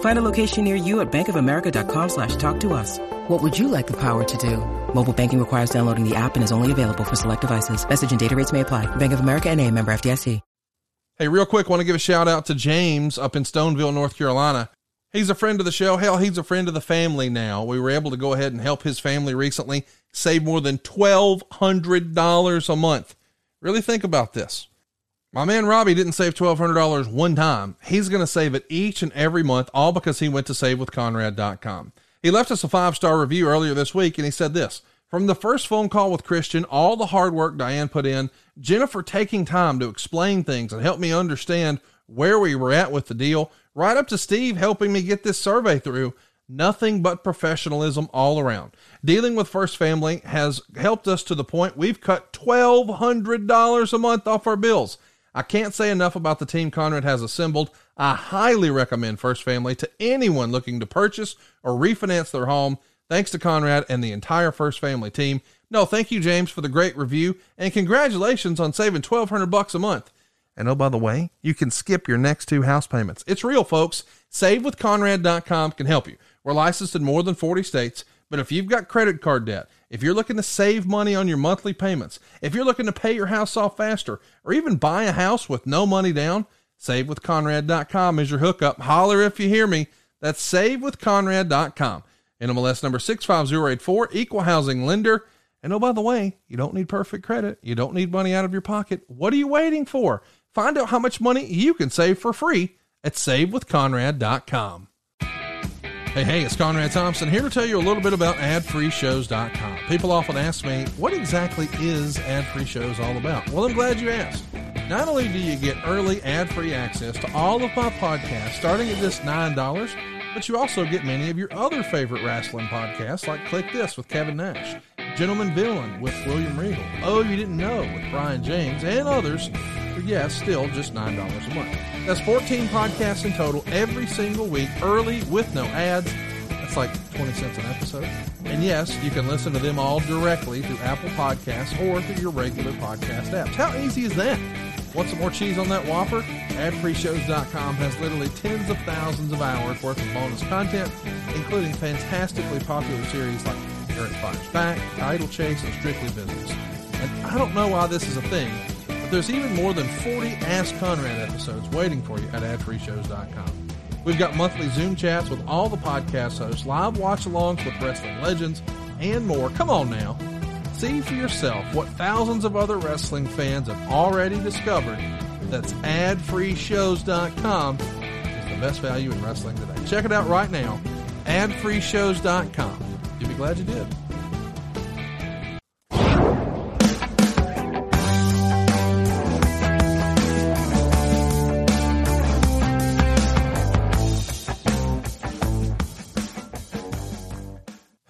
Find a location near you at bankofamerica.com slash talk to us. What would you like the power to do? Mobile banking requires downloading the app and is only available for select devices. Message and data rates may apply. Bank of America and a member FDIC. Hey, real quick, want to give a shout out to James up in Stoneville, North Carolina. He's a friend of the show. Hell, he's a friend of the family now. We were able to go ahead and help his family recently save more than $1,200 a month. Really think about this. My man Robbie didn't save $1,200 one time. He's going to save it each and every month, all because he went to savewithconrad.com. He left us a five star review earlier this week and he said this From the first phone call with Christian, all the hard work Diane put in, Jennifer taking time to explain things and help me understand where we were at with the deal, right up to Steve helping me get this survey through. Nothing but professionalism all around. Dealing with First Family has helped us to the point we've cut $1,200 a month off our bills. I can't say enough about the team Conrad has assembled. I highly recommend First Family to anyone looking to purchase or refinance their home. Thanks to Conrad and the entire First Family team. No, thank you, James, for the great review, and congratulations on saving twelve hundred bucks a month. And oh, by the way, you can skip your next two house payments. It's real, folks. SaveWithConrad.com can help you. We're licensed in more than 40 states, but if you've got credit card debt, if you're looking to save money on your monthly payments, if you're looking to pay your house off faster, or even buy a house with no money down, SaveWithConrad.com is your hookup. Holler if you hear me. That's SaveWithConrad.com. NMLS number 65084, equal housing lender. And oh, by the way, you don't need perfect credit. You don't need money out of your pocket. What are you waiting for? Find out how much money you can save for free at SaveWithConrad.com. Hey, hey, it's Conrad Thompson here to tell you a little bit about adfreeshows.com. People often ask me, what exactly is Ad Shows all about? Well, I'm glad you asked. Not only do you get early ad free access to all of my podcasts starting at just $9, but you also get many of your other favorite wrestling podcasts like Click This with Kevin Nash, Gentleman Villain with William Regal, Oh You Didn't Know with Brian James, and others for, yes, still just $9 a month. That's 14 podcasts in total every single week, early with no ads. That's like 20 cents an episode. And yes, you can listen to them all directly through Apple Podcasts or through your regular podcast apps. How easy is that? Want some more cheese on that Whopper? AdFreeShows.com has literally tens of thousands of hours worth of bonus content, including fantastically popular series like Eric Fires Back, Title Chase, and Strictly Business. And I don't know why this is a thing, but there's even more than 40 Ask Conrad episodes waiting for you at AdFreeShows.com. We've got monthly Zoom chats with all the podcast hosts, live watch alongs with wrestling legends, and more. Come on now. See for yourself what thousands of other wrestling fans have already discovered. That's adfreeshows.com is the best value in wrestling today. Check it out right now. Adfreeshows.com. You'll be glad you did.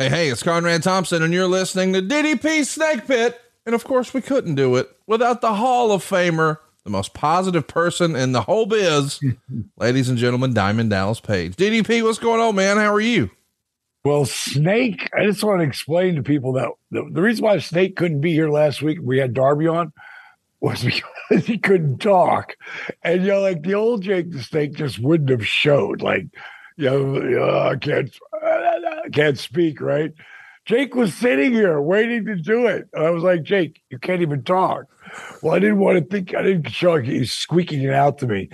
Hey, hey, it's Conrad Thompson, and you're listening to DDP Snake Pit. And of course, we couldn't do it without the Hall of Famer, the most positive person in the whole biz, ladies and gentlemen, Diamond Dallas Page. DDP, what's going on, man? How are you? Well, Snake, I just want to explain to people that the, the reason why Snake couldn't be here last week, we had Darby on, was because he couldn't talk. And, you know, like the old Jake the Snake just wouldn't have showed. Like, you know, uh, I can't, can't speak, right? Jake was sitting here waiting to do it. And I was like, Jake, you can't even talk. Well, I didn't want to think, I didn't show he's squeaking it out to me.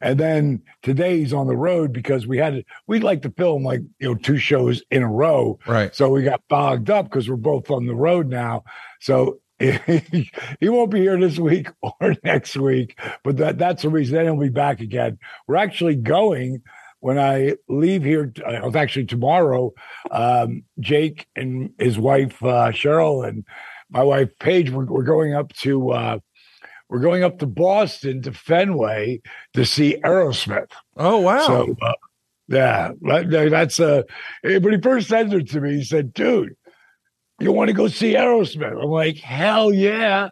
And then today he's on the road because we had, we'd like to film like, you know, two shows in a row. Right. So we got bogged up because we're both on the road now. So he won't be here this week or next week, but that, that's the reason. Then he'll be back again. We're actually going when I leave here. Uh, actually tomorrow. Um, Jake and his wife uh, Cheryl and my wife Payge. We're, we're going up to uh, we're going up to Boston to Fenway to see Aerosmith. Oh wow! So uh, yeah, that's uh. When he first sent it to me, he said, "Dude." You want to go see Aerosmith? I'm like, hell yeah.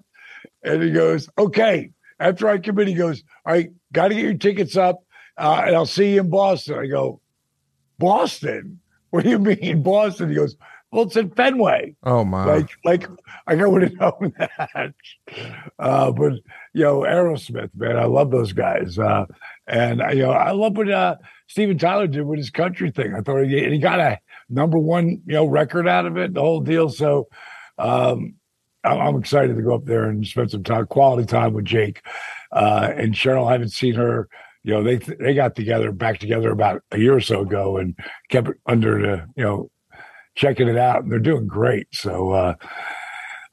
And he goes, okay. After I come in, he goes, all right, got to get your tickets up uh, and I'll see you in Boston. I go, Boston? What do you mean, Boston? He goes, well, it's in Fenway. Oh my! Like, like I would have known that. Uh, but you know, Aerosmith, man, I love those guys. Uh, and you know, I love what uh, Steven Tyler did with his country thing. I thought he, he got a number one, you know, record out of it, the whole deal. So um, I'm excited to go up there and spend some time, quality time with Jake uh, and Cheryl. I haven't seen her. You know, they they got together, back together about a year or so ago, and kept it under the, you know, checking it out, and they're doing great. So, uh,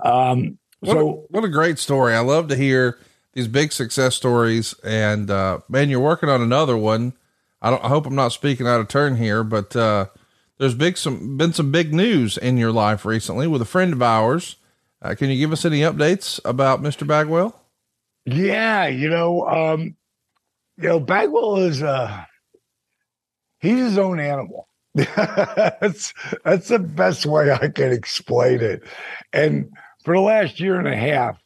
um, what so a, what a great story! I love to hear these big success stories, and uh, man, you're working on another one. I don't. I hope I'm not speaking out of turn here, but uh, there's big some been some big news in your life recently with a friend of ours. Uh, can you give us any updates about Mr. Bagwell? Yeah, you know, um, you know, Bagwell is uh he's his own animal. that's that's the best way I can explain it. And for the last year and a half,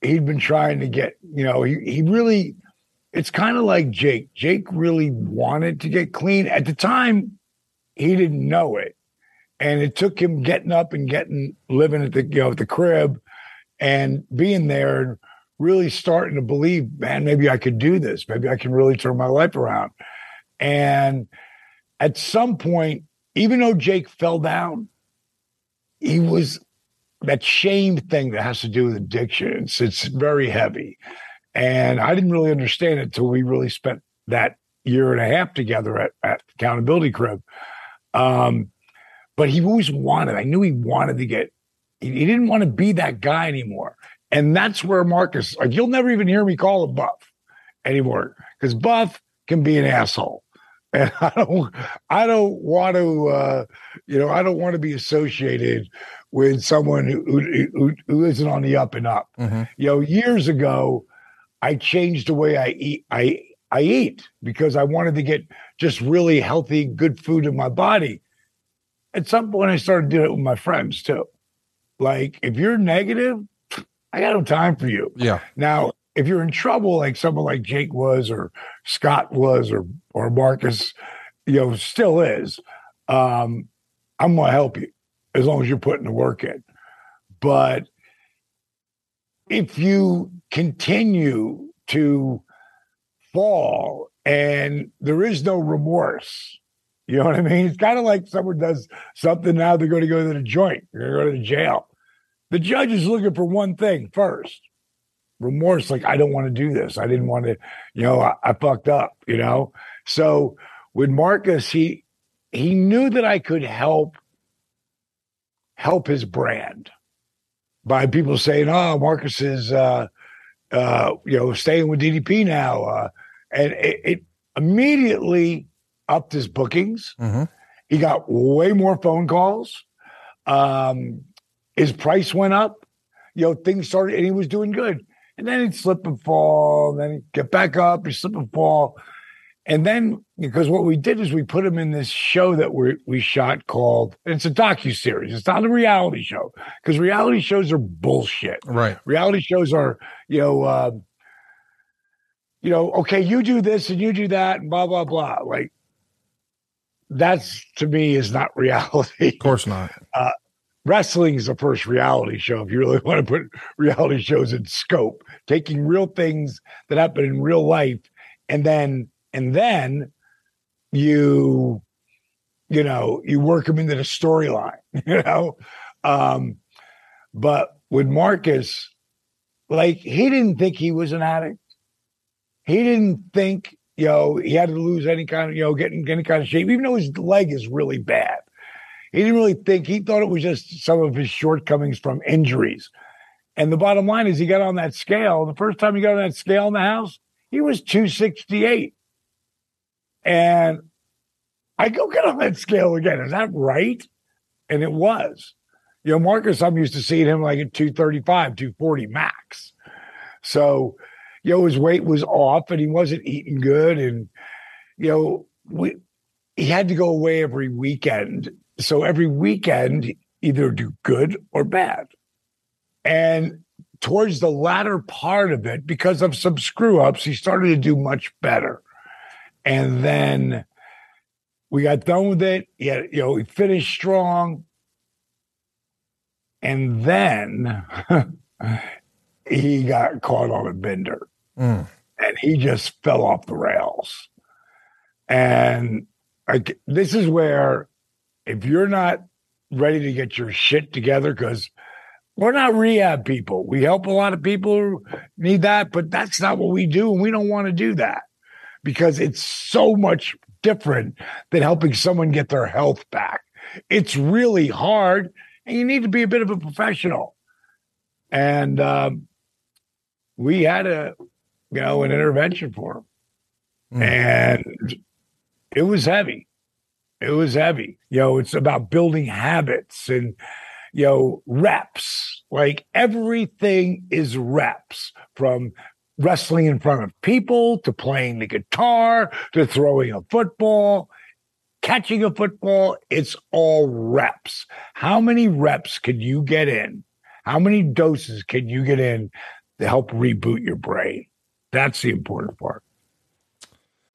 he'd been trying to get, you know, he he really it's kind of like Jake. Jake really wanted to get clean. At the time, he didn't know it. And it took him getting up and getting living at the you know at the crib and being there really starting to believe, man, maybe I could do this. Maybe I can really turn my life around. And at some point, even though Jake fell down, he was that shame thing that has to do with addiction. It's, it's very heavy. And I didn't really understand it until we really spent that year and a half together at, at Accountability Crib. Um, but he always wanted, I knew he wanted to get, he, he didn't want to be that guy anymore. And that's where Marcus, like, you'll never even hear me call him Buff anymore because Buff can be an asshole. And I don't, I don't want to, uh, you know, I don't want to be associated with someone who, who, who isn't on the up and up. Mm-hmm. You know, years ago, I changed the way I eat. I I eat because I wanted to get just really healthy, good food in my body. At some point, I started doing it with my friends too. Like, if you're negative, I got no time for you. Yeah. Now, if you're in trouble, like someone like Jake was, or Scott was, or or Marcus, you know, still is, um, I'm gonna help you as long as you're putting the work in. But if you continue to fall and there is no remorse. You know what I mean? It's kind of like someone does something now, they're going to go to the joint, they're going to go to the jail. The judge is looking for one thing first remorse. Like, I don't want to do this. I didn't want to, you know, I, I fucked up, you know? So with Marcus, he, he knew that I could help help his brand by people saying, "Oh, Marcus is, uh, uh, you know, staying with DDP now," uh, and it, it immediately upped his bookings. Mm-hmm. He got way more phone calls. Um, his price went up. You know, things started, and he was doing good. And then he'd slip and fall. And then he'd get back up. He'd slip and fall. And then, because what we did is we put him in this show that we we shot called. It's a docu series. It's not a reality show because reality shows are bullshit. Right. Reality shows are, you know, uh, you know, okay, you do this and you do that and blah blah blah. Like that's to me is not reality. Of course not. Uh, wrestling is the first reality show. If you really want to put reality shows in scope, taking real things that happen in real life, and then and then you, you know, you work them into the storyline. You know, um, but with Marcus, like he didn't think he was an addict he didn't think, you know, he had to lose any kind of, you know, getting any kind of shape, even though his leg is really bad. He didn't really think, he thought it was just some of his shortcomings from injuries. And the bottom line is he got on that scale. The first time he got on that scale in the house, he was 268. And I go get on that scale again. Is that right? And it was. You know, Marcus, I'm used to seeing him like at 235, 240 max. So, you know, his weight was off and he wasn't eating good. And, you know, we he had to go away every weekend. So every weekend, either do good or bad. And towards the latter part of it, because of some screw ups, he started to do much better. And then we got done with it. Yeah, you know, he finished strong. And then he got caught on a bender. Mm. And he just fell off the rails. And like this is where if you're not ready to get your shit together, because we're not rehab people. We help a lot of people who need that, but that's not what we do. And we don't want to do that because it's so much different than helping someone get their health back. It's really hard, and you need to be a bit of a professional. And um, we had a, you know, an intervention for him, Mm. and it was heavy. It was heavy. You know, it's about building habits and you know reps. Like everything is reps from wrestling in front of people to playing the guitar to throwing a football, catching a football. It's all reps. How many reps can you get in? How many doses can you get in to help reboot your brain? That's the important part.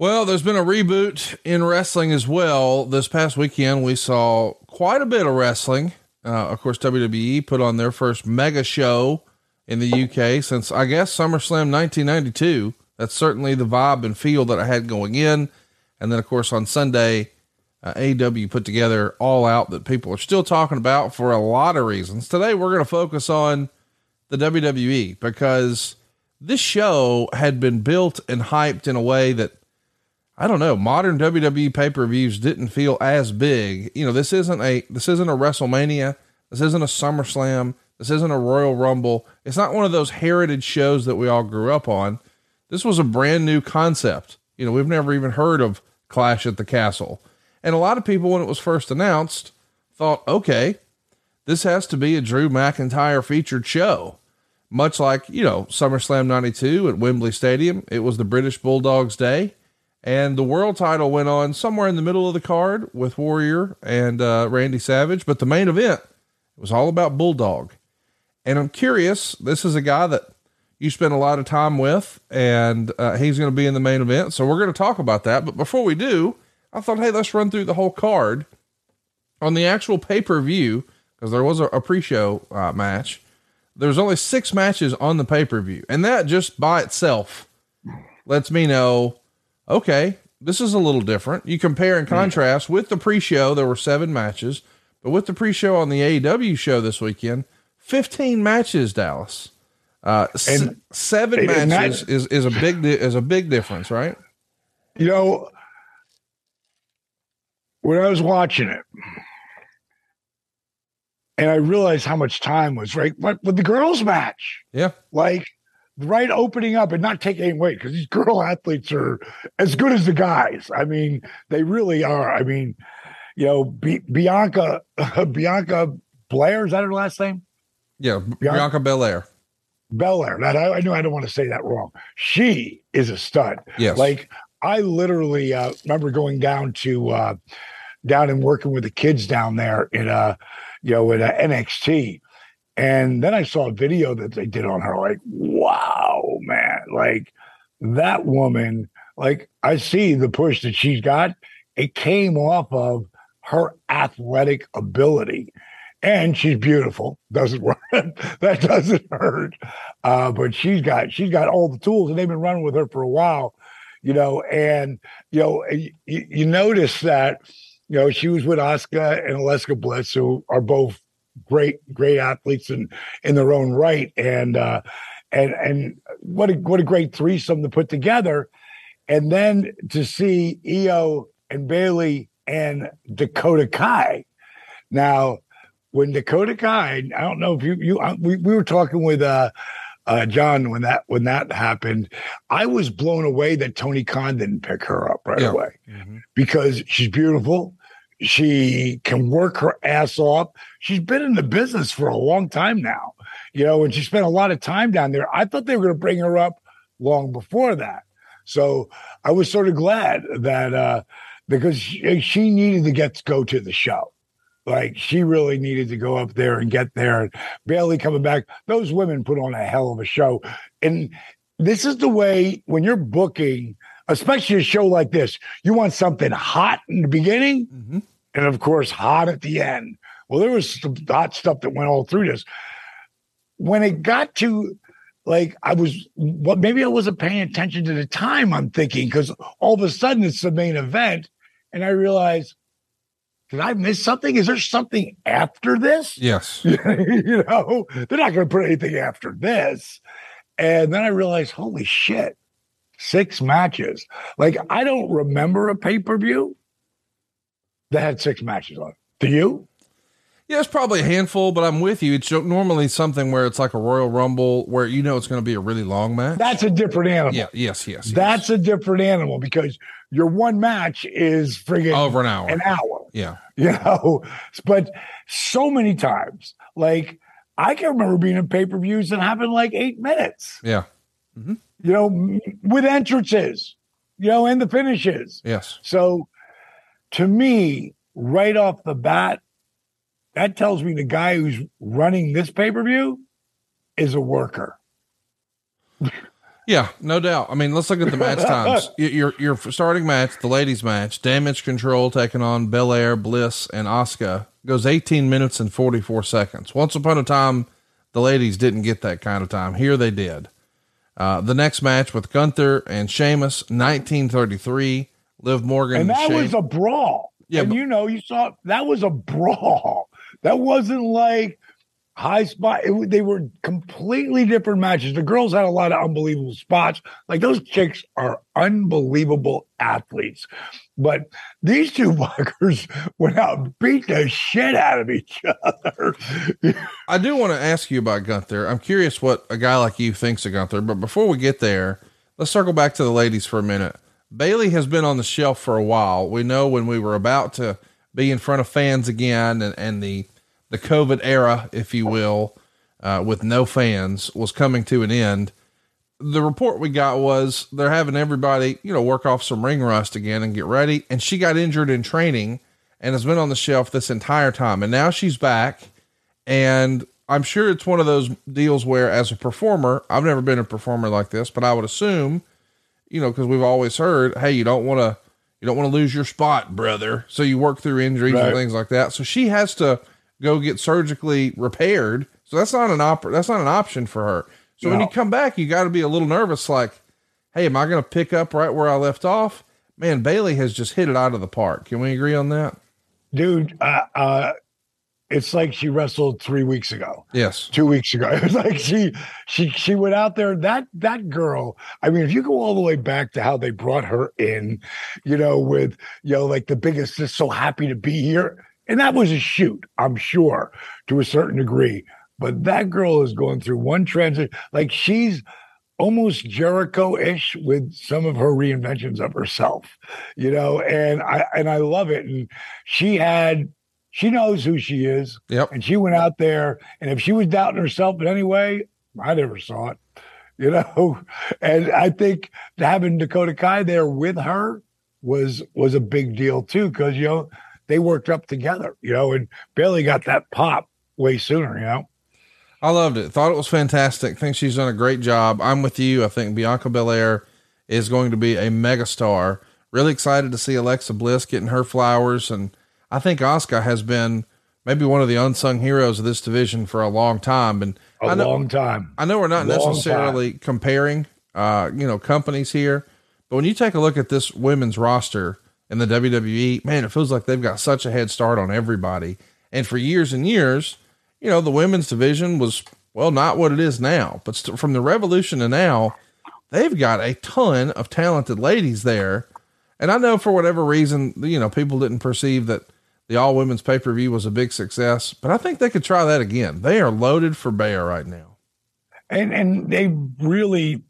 Well, there's been a reboot in wrestling as well. This past weekend, we saw quite a bit of wrestling. Uh, of course, WWE put on their first mega show in the UK since I guess SummerSlam 1992. That's certainly the vibe and feel that I had going in. And then, of course, on Sunday, uh, AEW put together All Out that people are still talking about for a lot of reasons. Today, we're going to focus on the WWE because this show had been built and hyped in a way that I don't know, modern WWE pay-per-views didn't feel as big. You know, this isn't a this isn't a WrestleMania, this isn't a SummerSlam, this isn't a Royal Rumble. It's not one of those heritage shows that we all grew up on. This was a brand new concept. You know, we've never even heard of Clash at the Castle. And a lot of people when it was first announced thought, "Okay, this has to be a Drew McIntyre featured show." Much like, you know, SummerSlam 92 at Wembley Stadium, it was the British Bulldogs day and the world title went on somewhere in the middle of the card with Warrior and uh, Randy Savage. But the main event was all about Bulldog. And I'm curious. This is a guy that you spend a lot of time with, and uh, he's going to be in the main event. So we're going to talk about that. But before we do, I thought, hey, let's run through the whole card on the actual pay per view because there was a, a pre show uh, match. There's only six matches on the pay per view, and that just by itself lets me know okay, this is a little different. You compare and contrast with the pre-show, there were seven matches, but with the pre-show on the AEW show this weekend, 15 matches, Dallas. Uh, s- seven matches is, is a big, di- is a big difference, right? You know, when I was watching it, and I realized how much time was right what with the girls' match, Yeah. like right opening up and not taking any weight because these girl athletes are as good as the guys. I mean, they really are. I mean, you know, Bi- Bianca Bianca Blair is that her last name? Yeah. Bianca Belair. Belair. That I, I knew I don't want to say that wrong. She is a stud. Yes. Like I literally uh, remember going down to uh, down and working with the kids down there in uh you know in uh, NXT, and then I saw a video that they did on her. Like, wow, man! Like that woman. Like I see the push that she's got. It came off of her athletic ability. and she's beautiful. Doesn't work. that doesn't hurt. Uh, but she's got she's got all the tools, and they've been running with her for a while, you know. And you know, you, you notice that you know she was with Asuka and Alexa Bliss, who are both great great athletes in in their own right, and uh, and and what a what a great threesome to put together, and then to see Io and Bayley and Dakota Kai. Now when Dakota Kai, I don't know if you you we, we were talking with uh uh John when that when that happened, I was blown away that Tony Khan didn't pick her up right Yeah. away because she's beautiful. She can work her ass off. She's been in the business for a long time now, you know, and she spent a lot of time down there. I thought they were going to bring her up long before that. So I was sort of glad that uh because she, she needed to get to go to the show. Like she really needed to go up there and get there. And Bayley coming back, those women put on a hell of a show. And this is the way when you're booking, especially a show like this, you want something hot in the beginning Mhm. and of course hot at the end. Well, there was some hot stuff that went all through this. When it got to like I was what maybe I wasn't paying attention to the time I'm thinking because all of a sudden it's the main event and I realized did I miss something? Is there something after this? Yes. you know, they're not going to put anything after this. And then I realized, holy shit, six matches. Like, I don't remember a pay per view that had six matches on it. Do you? Yeah, it's probably a handful, but I'm with you. It's normally something where it's like a Royal Rumble where you know it's going to be a really long match. That's a different animal. yeah, yes, yes. yes. That's a different animal because your one match is friggin' over an hour. an hour. yeah. you know but so many times like i can remember being in pay-per-views that happened like eight minutes Yeah. Mm-hmm. You know with entrances you know and the finishes Yes. so to me right off the bat that tells me the guy who's running this pay-per-view is a worker Yeah, no doubt. I mean, let's look at the match times. Your your starting match, the ladies' match, Damage Control taking on Belair, Bliss, and Asuka goes 18 minutes and 44 seconds. Once upon a time, the ladies didn't get that kind of time. Here they did. Uh, the next match with Gunther and Sheamus, 1933. Liv Morgan and that was a brawl. Yeah, and but- you know you saw that was a brawl. That wasn't like high spot. It, they were completely different matches. The girls had a lot of unbelievable spots. Like those chicks are unbelievable athletes but these two fuckers went out and beat the shit out of each other I do want to ask you about Gunther. I'm curious what a guy like you thinks of Gunther, but before we get there, let's circle back to the ladies for a minute. Bayley has been on the shelf for a while. We know when we were about to be in front of fans again and, and the, the COVID era, if you will, uh, with no fans was coming to an end. The report we got was they're having everybody, you know, work off some ring rust again and get ready. And she got injured in training and has been on the shelf this entire time. And now she's back. And I'm sure it's one of those deals where, as a performer, I've never been a performer like this, but I would assume, you know, because we've always heard, hey, you don't want to, you don't want to lose your spot, brother. So you work through injuries Right. and things like that. So she has to go get surgically repaired. So that's not an op- That's not an option for her. So when you come back, you got to be a little nervous. Like, hey, am I going to pick up right where I left off? Man, Bayley has just hit it out of the park. Can we agree on that? dude uh, uh it's like she wrestled three weeks ago Yes. two weeks ago. It was like she she she went out there. That that girl. I mean, if you go all the way back to how they brought her in, you know, with you know, like the biggest, just so happy to be here, and that was a shoot, I'm sure, to a certain degree. But that girl is going through one transit. Like she's almost Jericho-ish with some of her reinventions of herself, you know, and I and I love it. And she had she knows who she is. Yep. And she went out there, and if she was doubting herself in any way, I never saw it, you know. And I think having Dakota Kai there with her was was a big deal too, because you know they worked up together, you know, and Bayley got that pop way sooner, you know. I loved it. Thought it was fantastic. Think she's done a great job. I'm with you. I think Bianca Belair is going to be a megastar. Really excited to see Alexa Bliss getting her flowers, and I think Asuka has been maybe one of the unsung heroes of this division for a long time. And A know, long time. I know we're not Long necessarily comparing, uh, you know, companies here, but when you take a look at this women's roster in the WWE, man, it feels like they've got such a head start on everybody. And for years and years, you know, the women's division was, well, not what it is now, but st- from the revolution to now, they've got a ton of talented ladies there. And I know for whatever reason, you know, people didn't perceive that the all women's pay per view was a big success, but I think they could try that again. They are loaded for bear right now. and and they really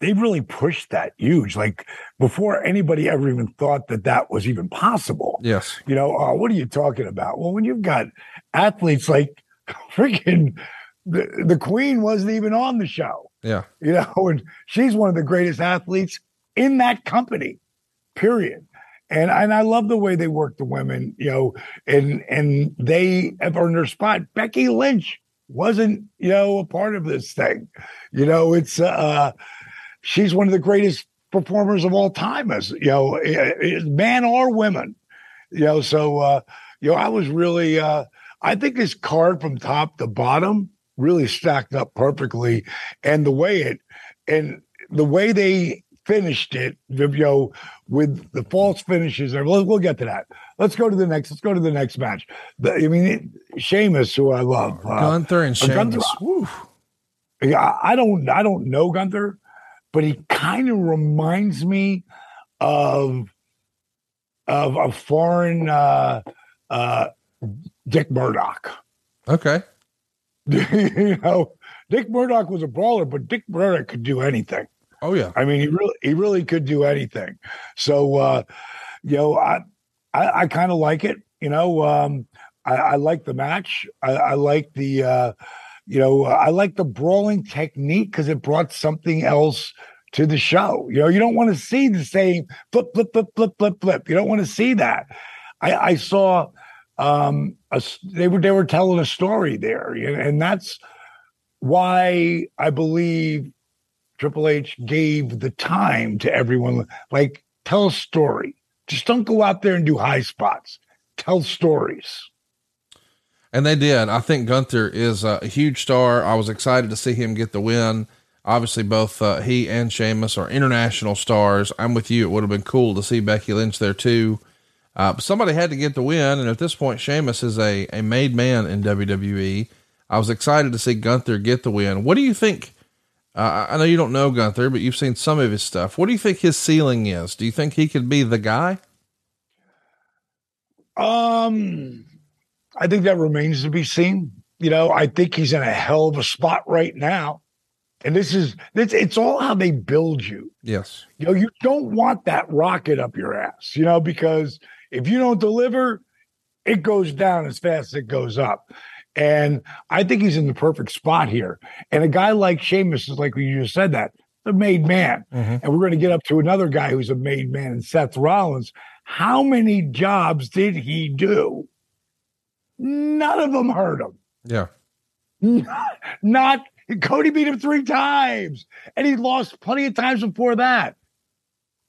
they really pushed that huge like before anybody ever even thought that that was even possible Yes. you know oh, what are you talking about well when you've got athletes like freaking the, the queen wasn't even on the show Yeah. you know and she's one of the greatest athletes in that company period and and I love the way they work the women, you know, and and they have earned their spot. Becky Lynch wasn't, you know, a part of this thing. You know, it's uh she's one of the greatest performers of all time as you know, eh, eh, man or women. You know, so uh, you know, I was really uh I think his card from top to bottom really stacked up perfectly. And the way it and the way they finished it, you know, with the false finishes. there. We'll, we'll get to that. Let's go to the next. Let's go to the next match. The, I mean, Sheamus, who I love, uh, Gunther and uh, Gunther- Sheamus. Woo. yeah, I don't, I don't know Gunther, but he kind of reminds me of of a foreign uh, uh, Dick Murdoch. Okay. you know, Dick Murdoch was a brawler, but Dick Murdoch could do anything. Oh yeah. I mean, he really he really could do anything. So uh, you know, I I, I kind of like it. You know, um, I, I like the match. I, I like the uh, you know, I like the brawling technique because it brought something else to the show. You know, you don't want to see the same flip, flip, flip, flip, flip, flip. You don't want to see that. I, I saw um a, they were they were telling a story there, and and that's why I believe Triple H gave the time to everyone. Like, tell a story. Just don't go out there and do high spots. Tell stories. And they did. I think Gunther is a huge star. I was excited to see him get the win. Obviously, both uh, he and Sheamus are international stars. I'm with you. It would have been cool to see Becky Lynch there too. Uh, somebody had to get the win. And at this point, Sheamus is a, a made man in WWE. I was excited to see Gunther get the win. What do you think? Uh, I know you don't know Gunther, but you've seen some of his stuff. What do you think his ceiling is? Do you think he could be the guy? Um, I think that remains to be seen. You know, I think he's in a hell of a spot right now. And this is it's it's all how they build you. Yes. You know, you don't want that rocket up your ass, you know, because if you don't deliver, it goes down as fast as it goes up. And I think he's in the perfect spot here. And a guy like Sheamus is like you just said that, the made man. Mhm. And we're going to get up to another guy who's a made man, and Seth Rollins. How many jobs did he do? None of them hurt him. Yeah. Not, not Cody beat him three times, and he lost plenty of times before that.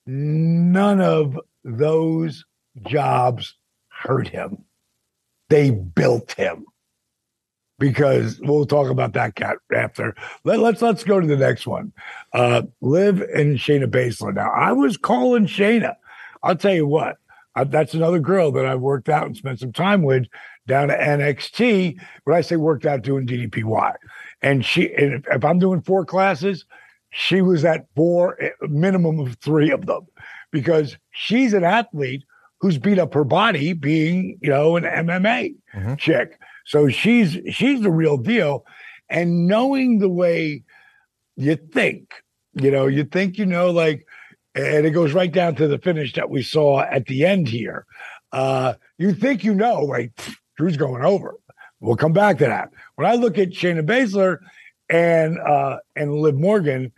None of those jobs hurt him. They built him. Because we'll talk about that cat after. Let, let's let's go to the next one. Uh Liv and Shayna Baszler. Now I was calling Shayna. I'll tell you what. I, that's another girl that I've worked out and spent some time with down at NXT. When I say worked out doing DDPY, and she, and if, if I'm doing four classes, she was at four, eh, minimum of three of them, because she's an athlete who's beat up her body being, you know, an MMA Mhm. chick. So she's she's the real deal, and knowing the way you think, you know, you think you know, like, and it goes right down to the finish that we saw at the end here. Uh, you think you know, like Drew's going over. We'll come back to that. When I look at Shayna Baszler and uh, and Liv Morgan,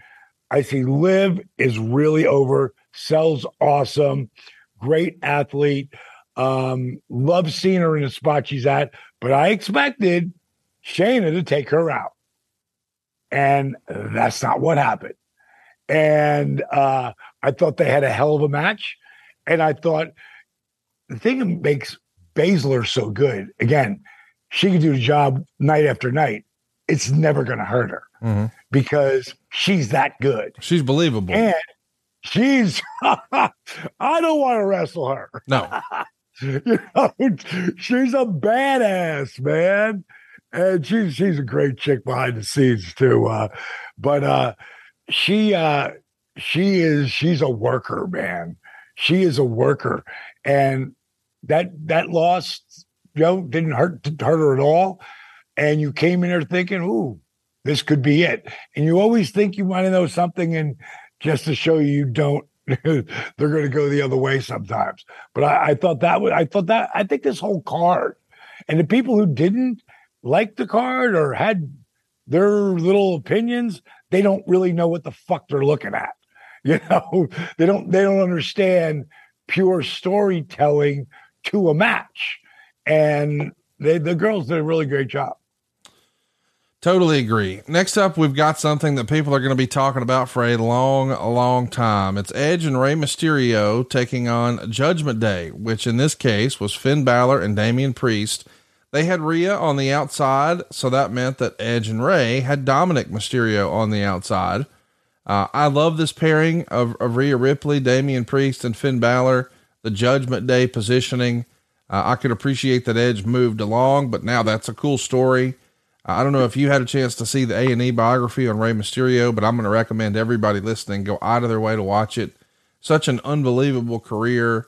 I see Liv is really over. Sells awesome, great athlete. Um, love seeing her in the spot she's at, but I expected Shayna to take her out, and that's not what happened. And uh, I thought they had a hell of a match, and I thought the thing that makes Baszler so good again, she can do the job night after night. It's never going to hurt her Mhm. because she's that good. She's believable. And she's, I don't want to wrestle her. no, you know, she's a badass, man. And she's she's a great chick behind the scenes too. Uh, but uh she uh she is she's a worker, man. She is a worker. And that that loss, you know, didn't hurt didn't hurt her at all. And you came in there thinking, ooh, this could be it. And you always think you might know something, and just to show you don't, they're going to go the other way sometimes. But I, I thought that was, I thought that, I think this whole card and the people who didn't like the card or had their little opinions, they don't really know what the fuck they're looking at. You know, they don't, they don't understand pure storytelling to a match. And they, the girls did a really great job. Totally agree. Next up, we've got something that people are going to be talking about for a long, long time. It's Edge and Rey Mysterio taking on Judgment Day, which in this case was Finn Balor and Damian Priest. They had Rhea on the outside, so that meant that Edge and Rey had Dominic Mysterio on the outside. Uh, I love this pairing of, of Rhea Ripley, Damian Priest, and Finn Balor. The Judgment Day positioning. Uh, I could appreciate that Edge moved along, but now that's a cool story. I don't know if you had a chance to see the A and E biography on Rey Mysterio, but I'm going to recommend everybody listening go out of their way to watch it. Such an unbelievable career,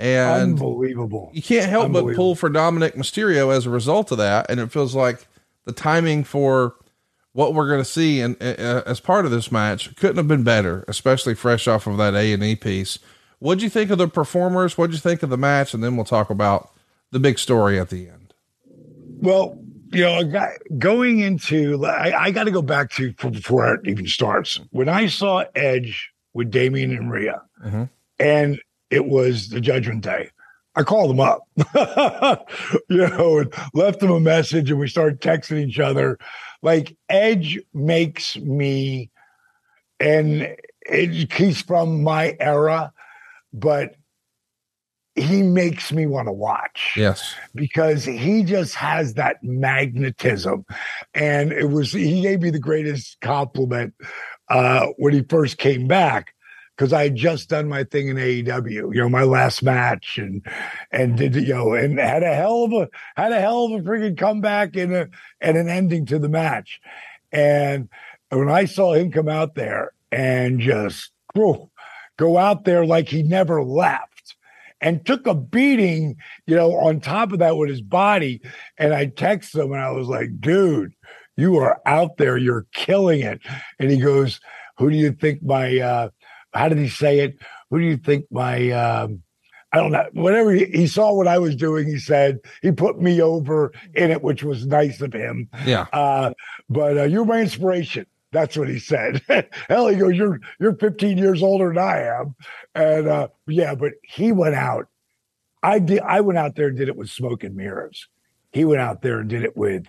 and Unbelievable. you can't help but pull for Dominic Mysterio as a result of that. And it feels like the timing for what we're going to see and uh, as part of this match couldn't have been better, especially fresh off of that A and E piece. What'd you think of the performers? What'd you think of the match? And then we'll talk about the big story at the end. Well, you know, going into, I, I got to go back to before it even starts. When I saw Edge with Damian and Rhea, Mhm. and it was the Judgment Day, I called them up, you know, and left them a message, and we started texting each other. Like Edge makes me, and it, he's from my era, but he makes me want to watch Yes. because he just has that magnetism. And it was, he gave me the greatest compliment uh, when he first came back because I had just done my thing in AEW, you know, my last match and, and did, you know, and had a hell of a, had a hell of a freaking comeback and a, and an ending to the match. And when I saw him come out there and just whew, go out there like he never left and took a beating, you know, on top of that with his body. And I texted him and I was like, dude, you are out there, you're killing it. And he goes, Who do you think my uh how did he say it? Who do you think my um I don't know. Whatever he, he saw what I was doing, he said he put me over in it, which was nice of him. Yeah. Uh, but uh, you're my inspiration. That's what he said. Hell, he goes, "You're you're 15 years older than I am," and uh, yeah, but he went out. I did. I went out there and did it with smoke and mirrors. He went out there and did it with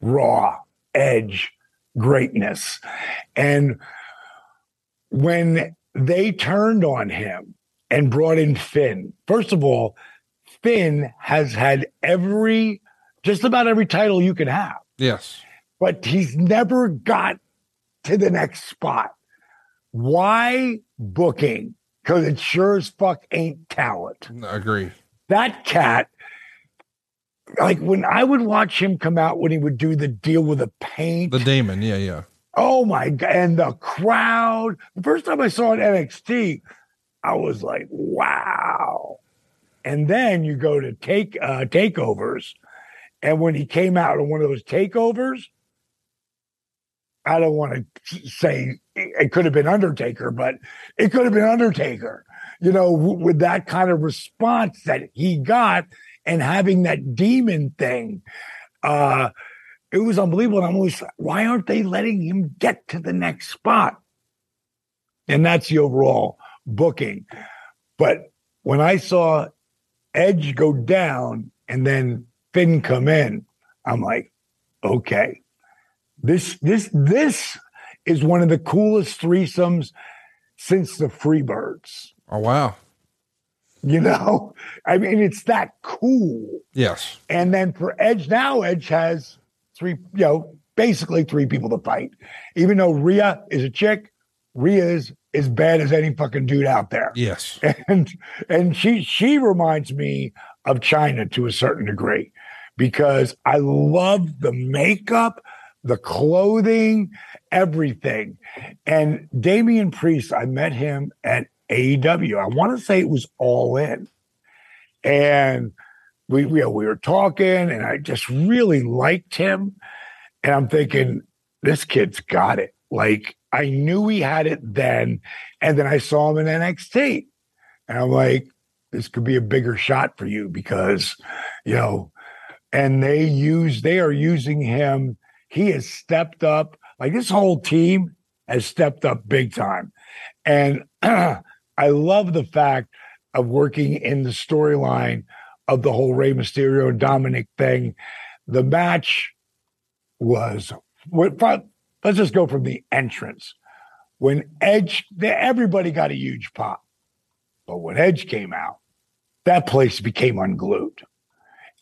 raw edge greatness, and when they turned on him and brought in Finn, first of all, Finn has had every just about every title you can have Yes. but he's never got to the next spot. Why booking? Because it sure as fuck ain't talent. I agree. That cat, like when I would watch him come out when he would do the deal with the paint. The demon. Yeah. Yeah. oh my god! And the crowd. The first time I saw it NXT, I was like, wow. And then you go to take uh, takeovers, and when he came out on one of those takeovers, I don't want to say it could have been Undertaker, but it could have been Undertaker. You know, with that kind of response that he got and having that demon thing, uh, it was unbelievable. And I'm always, like, why aren't they letting him get to the next spot? And that's the overall booking. But when I saw Edge go down and then Finn come in, I'm like, okay, this this this is one of the coolest threesomes since the Freebirds. Oh wow. You know, I mean, it's that cool. Yes. And then for Edge now, Edge has three, you know, basically three people to fight. Even though Rhea is a chick, Rhea is as bad as any fucking dude out there. Yes. And and she she reminds me of Chyna to a certain degree because I love the makeup, the clothing, everything. And Damian Priest, I met him at AEW. I want to say it was all in. And we, we, we were talking, and I just really liked him. And I'm thinking, this kid's got it. Like, I knew he had it then. And then I saw him in NXT. And I'm like, this could be a bigger shot for you because, you know, and they use, they are using him. He has stepped up. Like this whole team has stepped up big time. And I love the fact of working in the storyline of the whole Rey Mysterio Dominic thing. The match was let's just go from the entrance. When Edge, everybody got a huge pop. But when Edge came out, that place became unglued.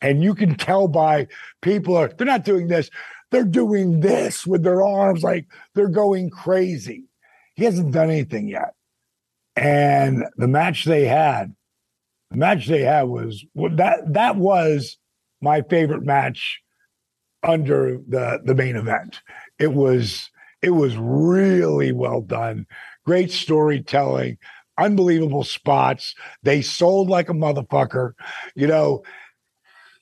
And you can tell by people are they're not doing this, they're doing this with their arms like they're going crazy. He hasn't done anything yet. And the match they had, the match they had was that that was my favorite match under the the main event. It was it was really well done. Great storytelling, unbelievable spots. They sold like a motherfucker. You know,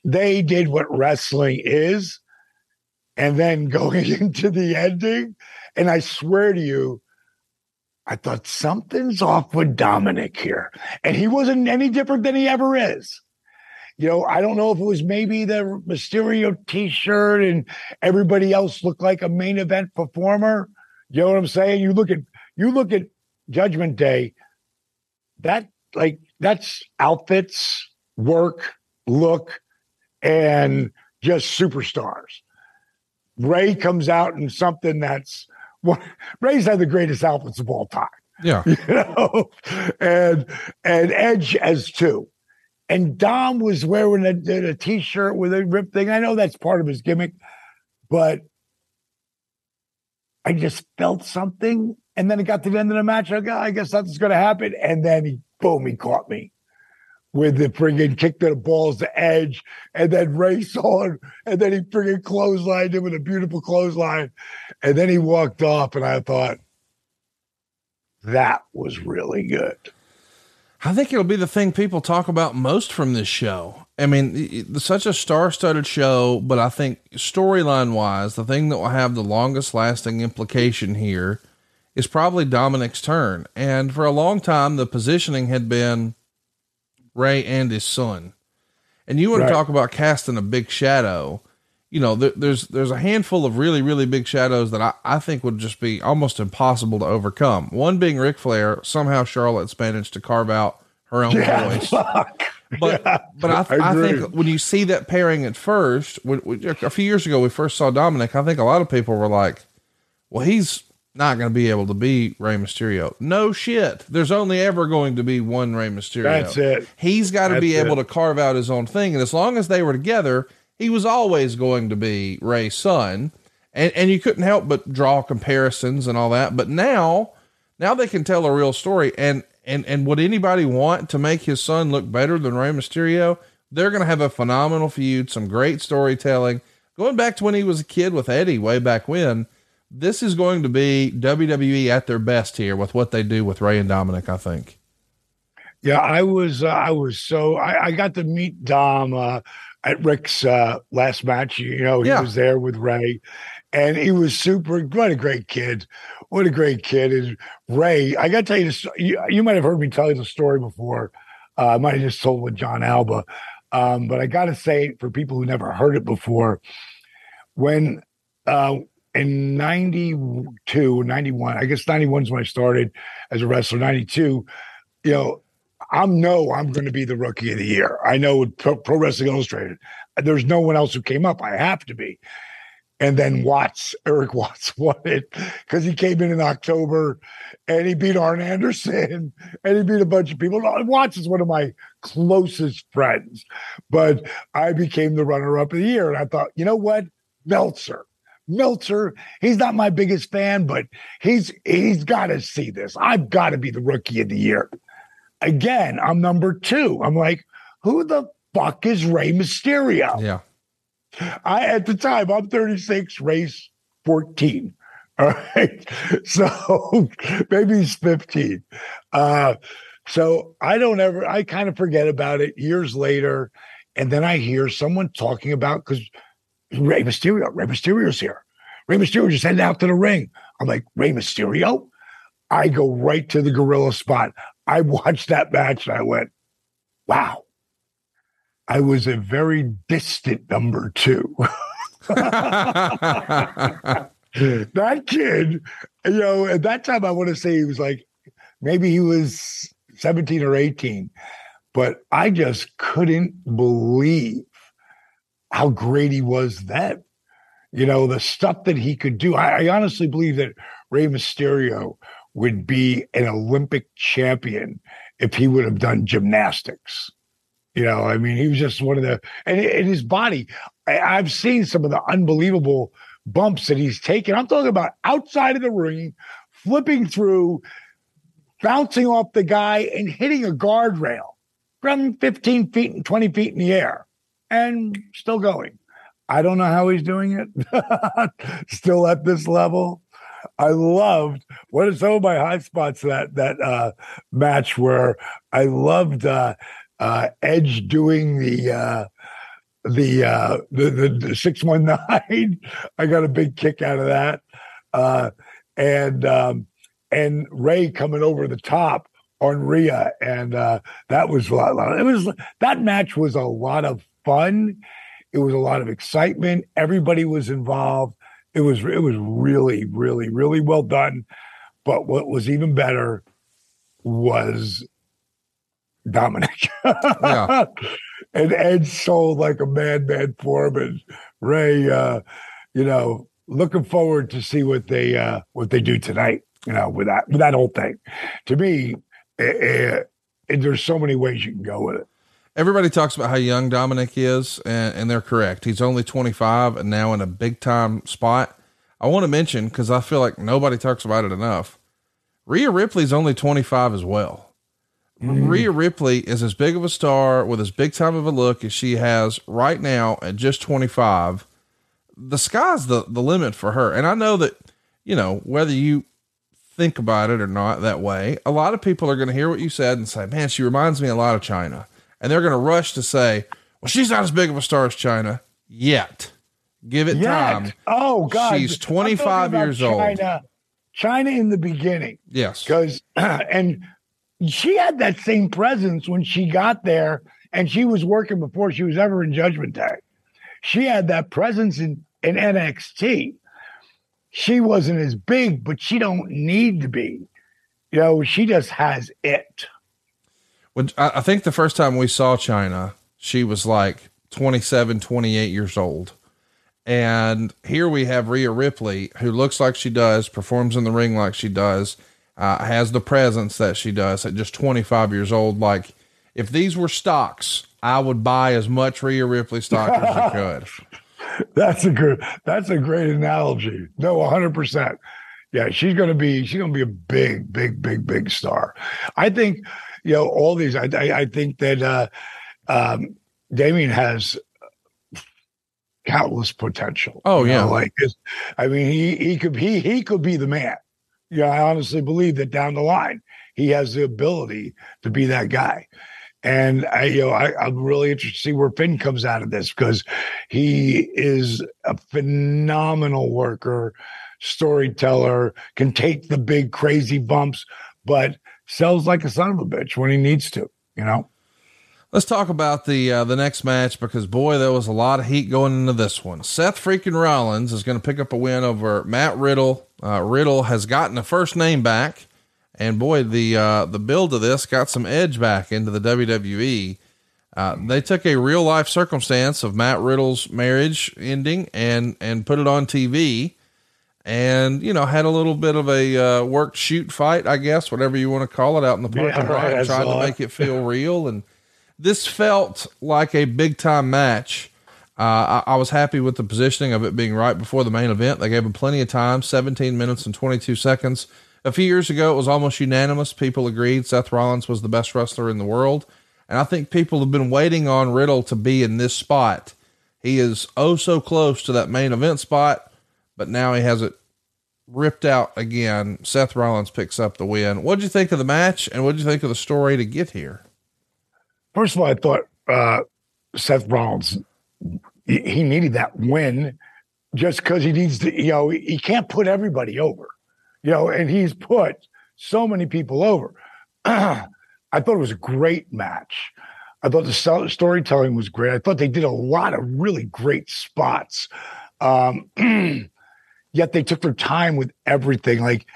they did what wrestling is. And then going into the ending, and I swear to you, I thought something's off with Dominic here. And he wasn't any different than he ever is. You know, I don't know if it was maybe the Mysterio t shirt and everybody else looked like a main event performer. You know what I'm saying? You look at you look at Judgment Day, that like that's outfits, work, look, and just superstars. Rey comes out in something that's well, Rey's had the greatest outfits of all time. Yeah. You know, and and Edge as two. And Dom was wearing a, a t-shirt with a rip thing. I know that's part of his gimmick, but I just felt something. And then it got to the end of the match. I go, I guess that's going to happen. And then he, boom, he caught me with the friggin' kick to the balls, the edge, and then race on. And then he friggin' clotheslined him with a beautiful clothesline. And then he walked off. And I thought, that was really good. I think it'll be the thing people talk about most from this show. I mean, such a star-studded show, but I think storyline wise, the thing that will have the longest lasting implication here is probably Dominic's turn. And for a long time, the positioning had been Rey and his son. And you want right. to talk about casting a big shadow. You know, there, there's there's a handful of really really big shadows that I, I think would just be almost impossible to overcome. One being Ric Flair. Somehow Charlotte's managed to carve out her own yeah, voice. Fuck. But yeah, but I, I, I, think when you see that pairing at first, when, when, a few years ago we first saw Dominic, I think a lot of people were like, "Well, he's not going to be able to be Rey Mysterio." No shit. There's only ever going to be one Rey Mysterio. That's it. He's got to be able it. to carve out his own thing, and as long as they were together, he was always going to be Rey's son. And and you couldn't help but draw comparisons and all that. But now, now they can tell a real story, and and and would anybody want to make his son look better than Rey Mysterio? They're going to have a phenomenal feud, some great storytelling. Going back to when he was a kid with Eddie way back when, this is going to be WWE at their best here with what they do with Rey and Dominic. I think. Yeah, I was uh, I was so I, I, got to meet Dom uh, at Ric's uh, last match. You know, he yeah. was there with Rey, and he was super. What a great kid! What a great kid is Rey. I got to tell you this. You, you, might have heard me tell you the story before. Uh, I might have just told with John Alba, um, but I got to say for people who never heard it before, when uh, in 92, 91, I guess 91 is when I started as a wrestler. 92, you know, I'm no, I'm going to be the rookie of the year. I know with Pro, Pro Wrestling Illustrated, there's no one else who came up. I have to be. And then Watts, Erik Watts won it because he came in in October and he beat Arn Anderson and he beat a bunch of people. Watts is one of my closest friends, but I became the runner up of the year. And I thought, you know what? Meltzer. Meltzer, he's not my biggest fan, but he's he's got to see this. I've got to be the rookie of the year. Again, I'm number two. I'm like, who the fuck is Rey Mysterio? Yeah. I at the time I'm 36, Rey's 14. All right. So maybe he's 15. Uh, so I don't ever, I kind of forget about it years later. And then I hear someone talking about because Rey Mysterio, Rey Mysterio's here. Rey Mysterio just headed out to the ring. I'm like, Rey Mysterio? I go right to the gorilla spot. I watched that match and I went, wow. I was a very distant number two. that kid, you know, at that time, I want to say he was like, maybe he was 17 or 18, but I just couldn't believe how great he was then. You know, the stuff that he could do. I, I honestly believe that Rey Mysterio would be an Olympic champion if he would have done gymnastics. You know, I mean, he was just one of the, and, and his body, I, I've seen some of the unbelievable bumps that he's taken. I'm talking about outside of the ring, flipping through, bouncing off the guy, and hitting a guardrail from 15 feet and 20 feet in the air and still going. I don't know how he's doing it. still at this level. I loved what are some of my high spots that that uh, match where I loved uh, uh, Edge doing the uh, the, uh, the the the six one nine. I got a big kick out of that, uh, and um, and Rey coming over the top on Rhea, and uh, that was a lot. It was that match was a lot of fun. It was a lot of excitement. Everybody was involved. It was it was really really really well done. But what was even better was Dominic. yeah. and Ed sold like a madman for him. And Rey, uh, you know, looking forward to see what they uh, what they do tonight. You know, with that with that whole thing. To me, uh, there's so many ways you can go with it. Everybody talks about how young Dominic is, and, and they're correct. He's only 25 and now in a big time spot. I want to mention because I feel like nobody talks about it enough. Rhea Ripley's only 25 as well. Mm. Rhea Ripley is as big of a star with as big time of a look as she has right now at just 25. The sky's the, the limit for her. And I know that, you know, whether you think about it or not that way, a lot of people are going to hear what you said and say, man, she reminds me a lot of Chyna. And they're going to rush to say, well, she's not as big of a star as Chyna yet. Give it yet. time. Oh, God. She's 25 years Chyna, old. Chyna in the beginning. Yes. Because, and she had that same presence when she got there and she was working before she was ever in Judgment Day. She had that presence in, in NXT. She wasn't as big, but she don't need to be. You know, she just has it. When I think the first time we saw Chyna, she was like 27, 28 years old. And here we have Rhea Ripley, who looks like she does, performs in the ring like she does, uh, has the presence that she does at just 25 years old. Like, if these were stocks, I would buy as much Rhea Ripley stock as I could. That's a good. That's a great analogy. No, 100. percent Yeah, she's gonna be. She's gonna be a big, big, big, big star. I think. You know, all these. I. I, I think that uh, um, Damian has countless potential. Oh yeah, know, like I mean, he he could he he could be the man yeah, I honestly believe that down the line, he has the ability to be that guy. And I, you know, I, am really interested to see where Finn comes out of this because he is a phenomenal worker, storyteller, can take the big crazy bumps, but sells like a son of a bitch when he needs to, you know? Let's talk about the uh, the next match because boy, there was a lot of heat going into this one. Seth freaking Rollins is going to pick up a win over Matt Riddle. Uh, Riddle has gotten a first name back, and boy, the uh, the build of this got some edge back into the WWE. Uh, they took a real life circumstance of Matt Riddle's marriage ending and and put it on TV, and you know had a little bit of a uh, worked shoot fight, I guess, whatever you want to call it, out in the parking Yeah, lot, right, trying to it. make it feel real. And this felt like a big time match. Uh, I, I was happy with the positioning of it being right before the main event. They gave him plenty of time, 17 minutes and 22 seconds. A few years ago, it was almost unanimous. People agreed Seth Rollins was the best wrestler in the world. And I think people have been waiting on Riddle to be in this spot. He is oh so close to that main event spot, but now he has it ripped out again. Seth Rollins picks up the win. What'd you think of the match and what'd you think of the story to get here? First of all, I thought uh, Seth Rollins he, needed that win just because he needs to. You know, he, he can't put everybody over. You know, and he's put so many people over. I thought it was a great match. I thought the storytelling was great. I thought they did a lot of really great spots. Um, yet they took their time with everything. Like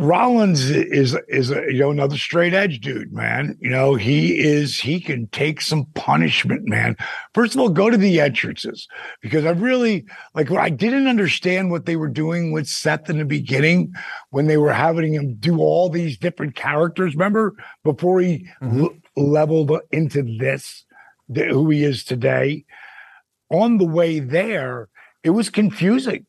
Rollins is is a, you know another straight edge dude, man. You know he is he can take some punishment, man. First of all, go to the entrances because I really like. I didn't understand what they were doing with Seth in the beginning when they were having him do all these different characters. Remember before he mm-hmm. l- leveled into this, th- who he is today. On the way there, it was confusing,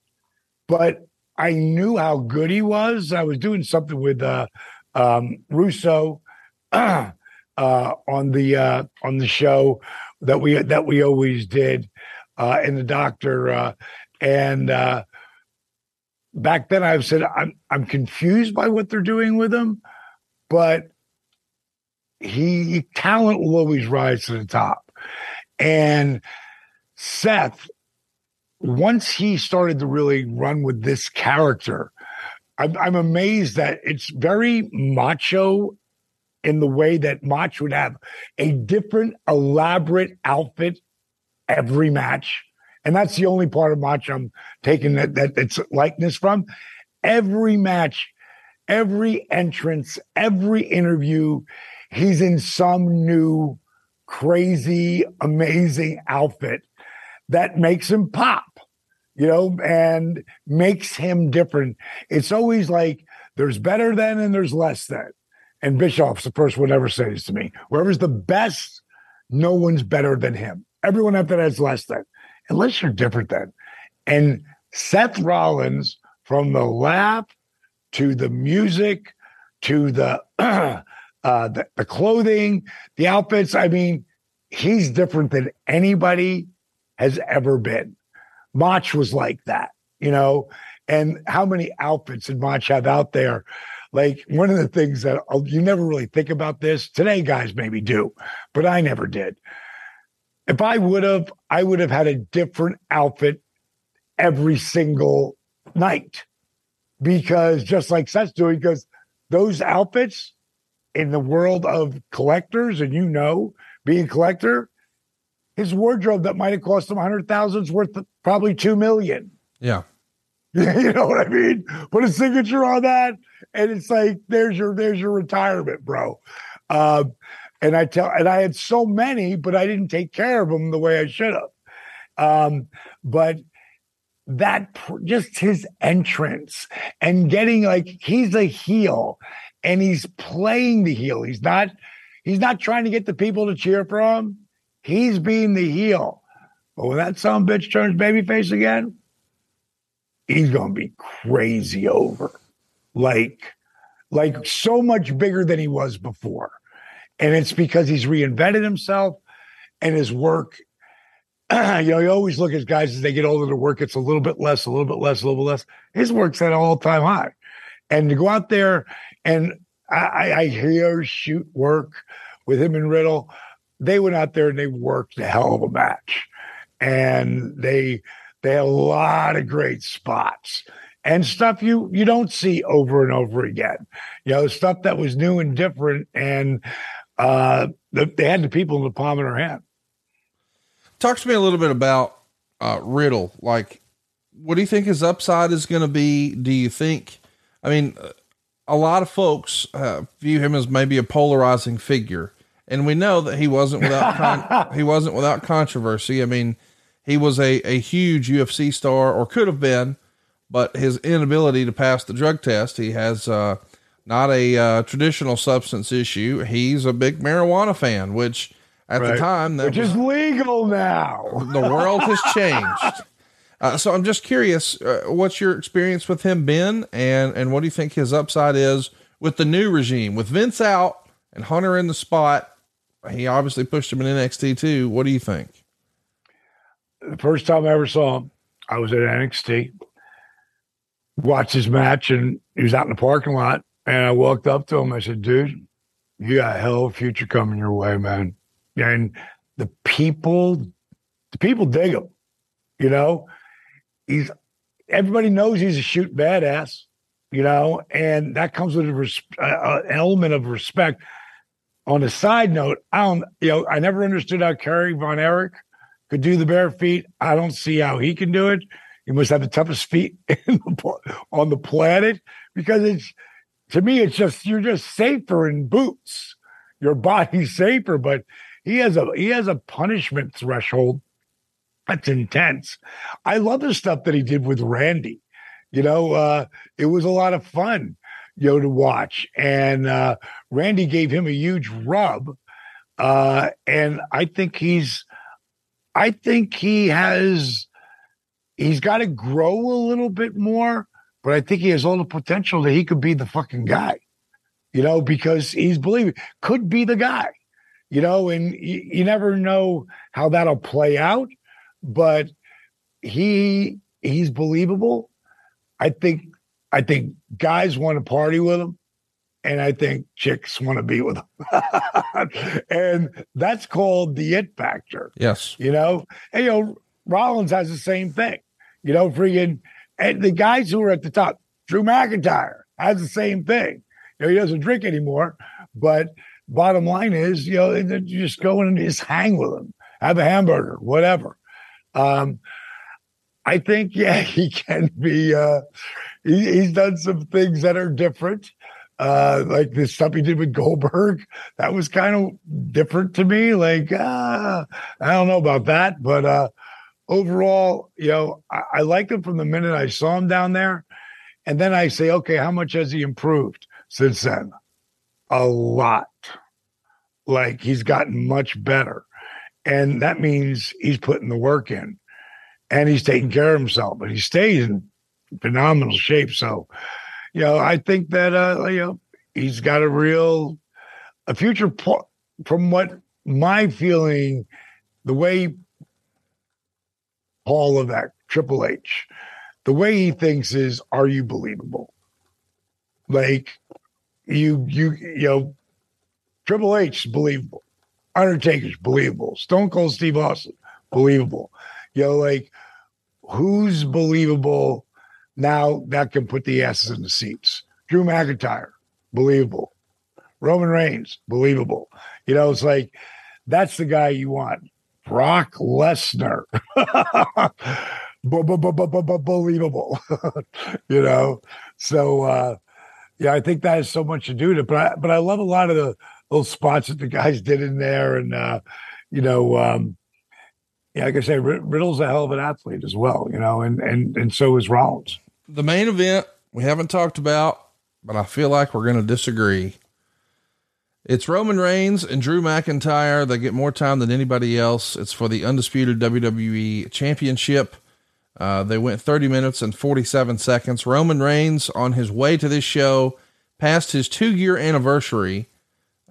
but I knew how good he was. I was doing something with uh, um, Russo uh, on the uh, on the show that we that we always did, uh, and the doctor. Uh, and uh, back then, I said I'm I'm confused by what they're doing with him, but he talent will always rise to the top, and Seth once he started to really run with this character, I'm, I'm amazed that it's very macho in the way that Mach would have a different, elaborate outfit every match. And that's the only part of Mach I'm taking that, that it's likeness from. Every match, every entrance, every interview, he's in some new, crazy, amazing outfit that makes him pop you know, and makes him different. It's always like there's better than and there's less than. And Bischoff's the first one ever says to me, whoever's the best, no one's better than him. Everyone after that is less than, unless you're different than. And Seth Rollins, from the laugh to the music to the uh, the, the clothing, the outfits, I mean, he's different than anybody has ever been. Mach was like that, you know, and how many outfits did Mach have out there? Like one of the things that uh, you never really think about this today, guys maybe do, but I never did. If I would have, I would have had a different outfit every single night because just like Seth's doing, because those outfits in the world of collectors, and you know, being a collector, his wardrobe that might have cost him a hundred thousand is worth probably two million. Yeah. you know what I mean? Put a signature on that, and it's like there's your there's your retirement, bro. Um, and I tell, and I had so many, but I didn't take care of them the way I should have. Um, but that just his entrance and getting like he's a heel and he's playing the heel. He's not he's not trying to get the people to cheer for him. He's being the heel. But when that son bitch turns babyface again, he's gonna be crazy over. Like, like so much bigger than he was before. And it's because he's reinvented himself and his work. you know, you always look at guys as they get older, the work gets a little bit less, a little bit less, a little bit less. His work's at an all-time high. And to go out there and I, I, I hear shoot work with him and Riddle. They went out there and they worked a hell of a match. And they they had a lot of great spots and stuff you you don't see over and over again. You know, stuff that was new and different, and uh, they had the people in the palm of their hand. Talk to me a little bit about uh, Riddle. Like, what do you think his upside is going to be? Do you think? I mean, a lot of folks uh, view him as maybe a polarizing figure, and we know that he wasn't without con- he wasn't without controversy. I mean, he was a a huge UFC star, or could have been, but his inability to pass the drug test. He has uh, not a uh, traditional substance issue. He's a big marijuana fan, which at Right. the time that Which was- is legal now. the world has changed. Uh, so I'm just curious, uh, what's your experience with him been, and and what do you think his upside is with the new regime, with Vince out and Hunter in the spot? He obviously pushed him in NXT too. What do you think? the first time I ever saw him, I was at NXT. Watched his match, and he was out in the parking lot. And I walked up to him. I said, "Dude, you got a hell of a future coming your way, man." And the people, the people dig him. You know, he's everybody knows he's a shoot badass. You know, and that comes with a uh, an element of respect. On a side note, I don't, you know, I never understood how Kerry Von Erich could do the bare feet. I don't see how he can do it. He must have the toughest feet the, on the planet because it's to me, it's just you're just safer in boots. Your body's safer, but he has a he has a punishment threshold that's intense. I love the stuff that he did with Randy. You know, uh, it was a lot of fun, you know, to watch. And uh, Randy gave him a huge rub. Uh, and I think he's I think he has he's got to grow a little bit more, but I think he has all the potential that he could be the fucking guy. You know, because he's believing could be the guy. You know, and you, you never know how that'll play out, but he he's believable. I think I think guys want to party with him and I think chicks want to be with him. and that's called the it factor Yes, you know. And you know, Rollins has the same thing. You know, freaking and the guys who are at the top, Drew McIntyre has the same thing. You know, he doesn't drink anymore, but bottom line is, you know, you just go in and just hang with him, have a hamburger, whatever. Um, I think, yeah, he can be. Uh, he, he's done some things that are different. Uh, like the stuff he did with Goldberg, that was kind of different to me. Like, uh, I don't know about that, but uh, overall, you know, I, I liked him from the minute I saw him down there. And then I say, okay, how much has he improved since then? A lot. Like he's gotten much better. And that means he's putting the work in and he's taking care of himself, but he stays in phenomenal shape. So, you know, I think that, uh, you know, he's got a real, a future from what my feeling, the way Paul Levesque, Triple H, the way he thinks is, are you believable? Like you, you, you know, Triple H is believable. Undertaker's believable. Stone Cold Steve Austin, believable. You know, like who's believable now that can put the asses in the seats? Drew McIntyre, believable. Roman Reigns, believable. You know, it's like that's the guy you want. Brock Lesnar, believable. you know, so uh, yeah, I think that has so much to do with it. But I, but I love a lot of the little spots that the guys did in there, and uh, you know, um, yeah, like I say, Rid- Riddle's a hell of an athlete as well. You know, and and and so is Rollins. The main event we haven't talked about, but I feel like we're going to disagree. It's Roman Reigns and Drew McIntyre. They get more time than anybody else. It's for the undisputed WWE Championship. Uh, they went 30 minutes and 47 seconds. Roman Reigns, on his way to this show, passed his two year anniversary.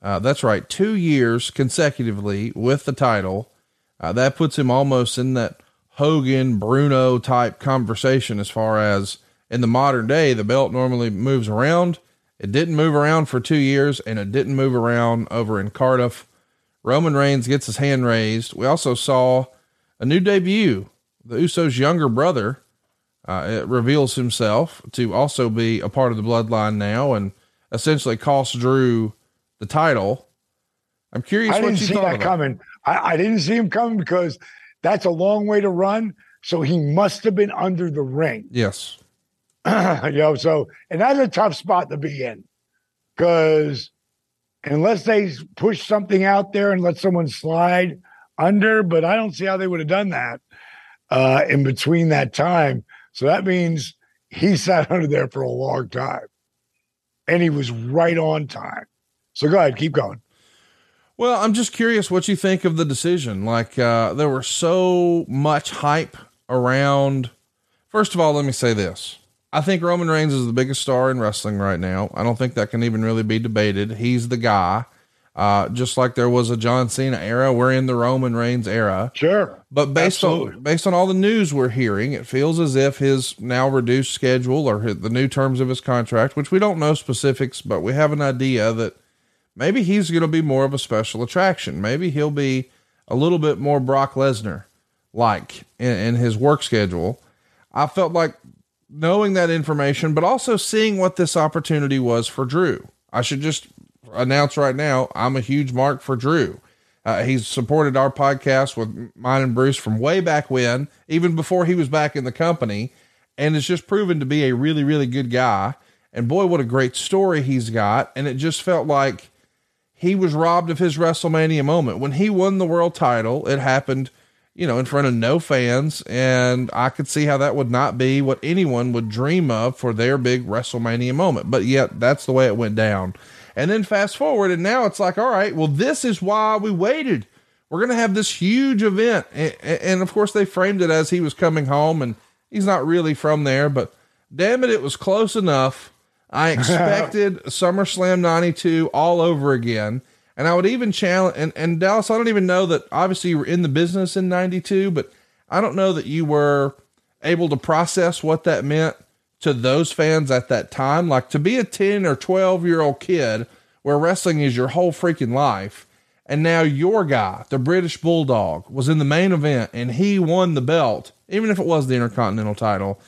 Uh, that's right, two years consecutively with the title. Uh, that puts him almost in that Hogan Bruno type conversation as far as in the modern day, the belt normally moves around. It didn't move around for two years and it didn't move around over in Cardiff. Roman Reigns gets his hand raised. We also saw a new debut. The Usos' younger brother uh, it reveals himself to also be a part of the bloodline now and essentially costs Drew the title. I'm curious I didn't see that coming. I, I didn't see him coming because that's a long way to run. So he must have been under the ring. Yes. you know, so and that's a tough spot to be in because unless they push something out there and let someone slide under, but I don't see how they would have done that uh, in between that time. So that means he sat under there for a long time and he was right on time. So go ahead, keep going. Well, I'm just curious what you think of the decision. Like, uh, there was so much hype around. First of all, let me say this. I think Roman Reigns is the biggest star in wrestling right now. I don't think that can even really be debated. He's the guy. Uh, just like there was a John Cena era, we're in the Roman Reigns era. Sure. But based Absolutely. on based on all the news we're hearing, it feels as if his now reduced schedule or the new terms of his contract, which we don't know specifics, but we have an idea that maybe he's going to be more of a special attraction. Maybe he'll be a little bit more Brock Lesnar like in, in his work schedule. I felt like knowing that information, but also seeing what this opportunity was for Drew. I should just announce right now, I'm a huge mark for Drew. Uh, he's supported our podcast with mine and Bruce from way back when, even before he was back in the company, and has just proven to be a really, really good guy. And boy, what a great story he's got. And it just felt like he was robbed of his WrestleMania moment. When he won the world title, it happened, you know, in front of no fans. And I could see how that would not be what anyone would dream of for their big WrestleMania moment. But yet, that's the way it went down. And then fast forward, and now it's like, all right, well, this is why we waited. We're going to have this huge event. And, and, of course, they framed it as he was coming home, and he's not really from there, but damn it, it was close enough. I expected SummerSlam 92 all over again. And I would even challenge, and, and Dallas, I don't even know that obviously you were in the business in 92, but I don't know that you were able to process what that meant to those fans at that time. Like to be a 10 or 12 year old kid where wrestling is your whole freaking life. And now your guy, the British Bulldog, was in the main event and he won the belt, even if it was the Intercontinental title.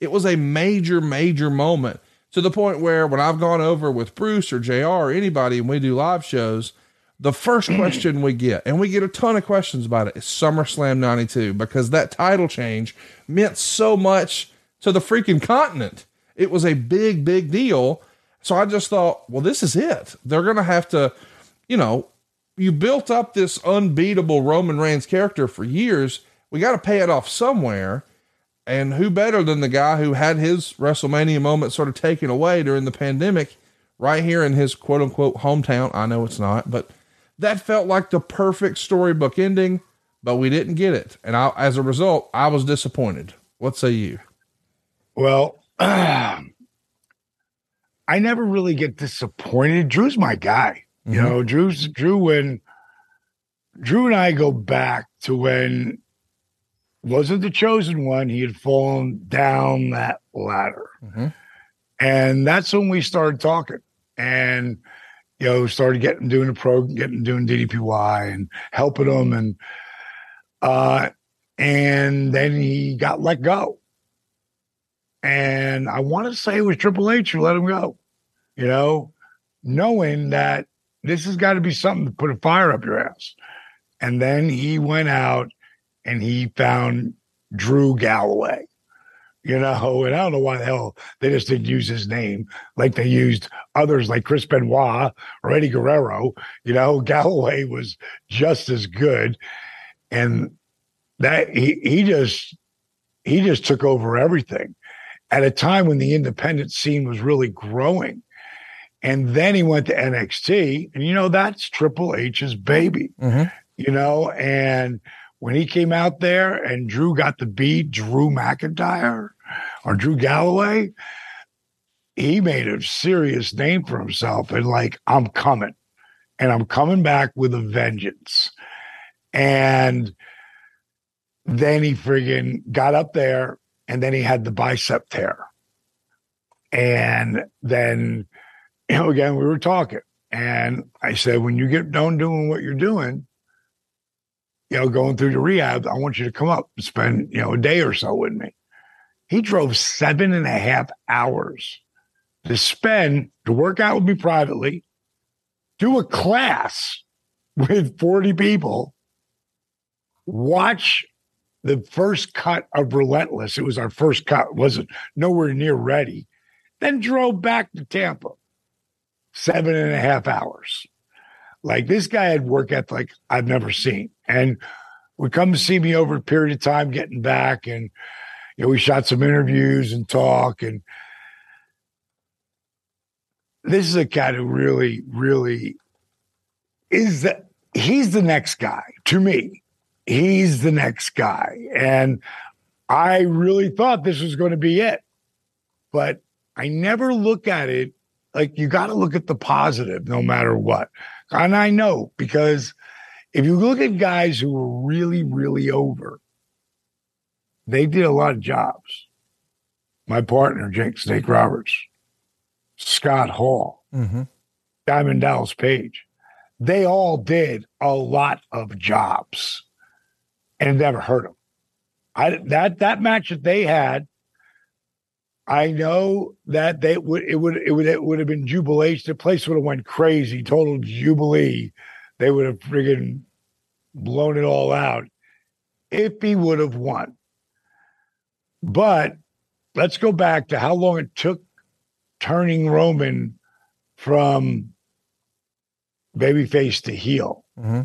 It was a major, major moment to the point where when I've gone over with Bruce or JR or anybody and we do live shows, the first question we get, and we get a ton of questions about it, is SummerSlam 92 because that title change meant so much to the freaking continent. It was a big, big deal. So I just thought, well, this is it. They're going to have to, you know, you built up this unbeatable Roman Reigns character for years. We got to pay it off somewhere. And who better than the guy who had his WrestleMania moment sort of taken away during the pandemic right here in his quote unquote hometown? I know it's not, but that felt like the perfect storybook ending, but we didn't get it. And I, as a result, I was disappointed. What say you? Well, uh, I never really get disappointed. Drew's my guy. Mm-hmm. You know, Drew's Drew when Drew and I go back to when wasn't the chosen one. He had fallen down that ladder. Mm-hmm. And that's when we started talking. And you know, started getting doing the program, getting doing DDPY and helping him and uh and then he got let go. And I want to say it was Triple H who let him go, you know, knowing that this has got to be something to put a fire up your ass. And then he went out and he found Drew Galloway, you know, and I don't know why the hell they just didn't use his name like they used others like Chris Benoit or Eddie Guerrero. You know, Galloway was just as good. And that he, he just he just took over everything at a time when the independent scene was really growing. And then he went to NXT, and you know, that's Triple H's baby, mm-hmm. you know. And when he came out there and Drew got the beat Drew McIntyre or Drew Galloway, he made a serious name for himself. And like, I'm coming, and I'm coming back with a vengeance. And then he friggin' got up there and then he had the bicep tear. And then, you know, again, we were talking, and I said, when you get done doing what you're doing, you know, going through the rehab, I want you to come up and spend, you know, a day or so with me. He drove seven and a half hours to spend to work out with me privately, do a class with 40 people, watch the first cut of Relentless, it was our first cut, wasn't nowhere near ready. Then drove back to Tampa, seven and a half hours. Like this guy had work ethic I've never seen, and would come to see me over a period of time, getting back, and you know we shot some interviews and talk, and this is a cat who really, really is the, he's the next guy to me. He's the next guy, and I really thought this was going to be it, but I never look at it like you got to look at the positive no matter what. And I know because if you look at guys who were really, really over, they did a lot of jobs. My partner, Jake Snake Roberts, Scott Hall, Mm-hmm. Diamond Dallas Page, they all did a lot of jobs and never hurt them. I that that match that they had, I know that they would it would it would it would have been jubilation. The place would have went crazy, total jubilee. They would have friggin' blown it all out if he would have won. But let's go back to how long it took turning Roman from babyface to heel. Mm-hmm.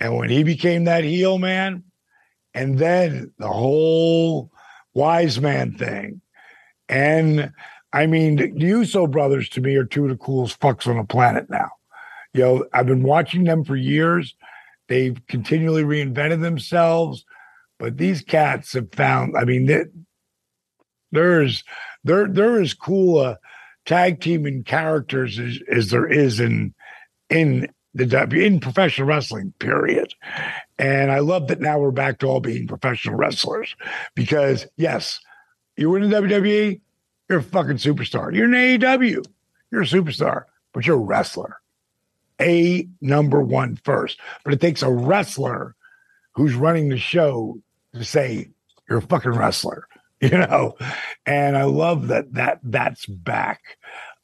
And when he became that heel man, and then the whole wise man thing. And I mean, the Uso brothers to me are two of the coolest fucks on the planet now. You know, I've been watching them for years. They've continually reinvented themselves, but these cats have found, I mean, they, there's there there is cool a tag team and characters as, as there is in in the in professional wrestling, period. And I love that now we're back to all being professional wrestlers because yes, you were in the WWE, you're a fucking superstar. You're in AEW, you're a superstar, but you're a wrestler. A number one first. But it takes a wrestler who's running the show to say you're a fucking wrestler, you know. And I love that that that's back.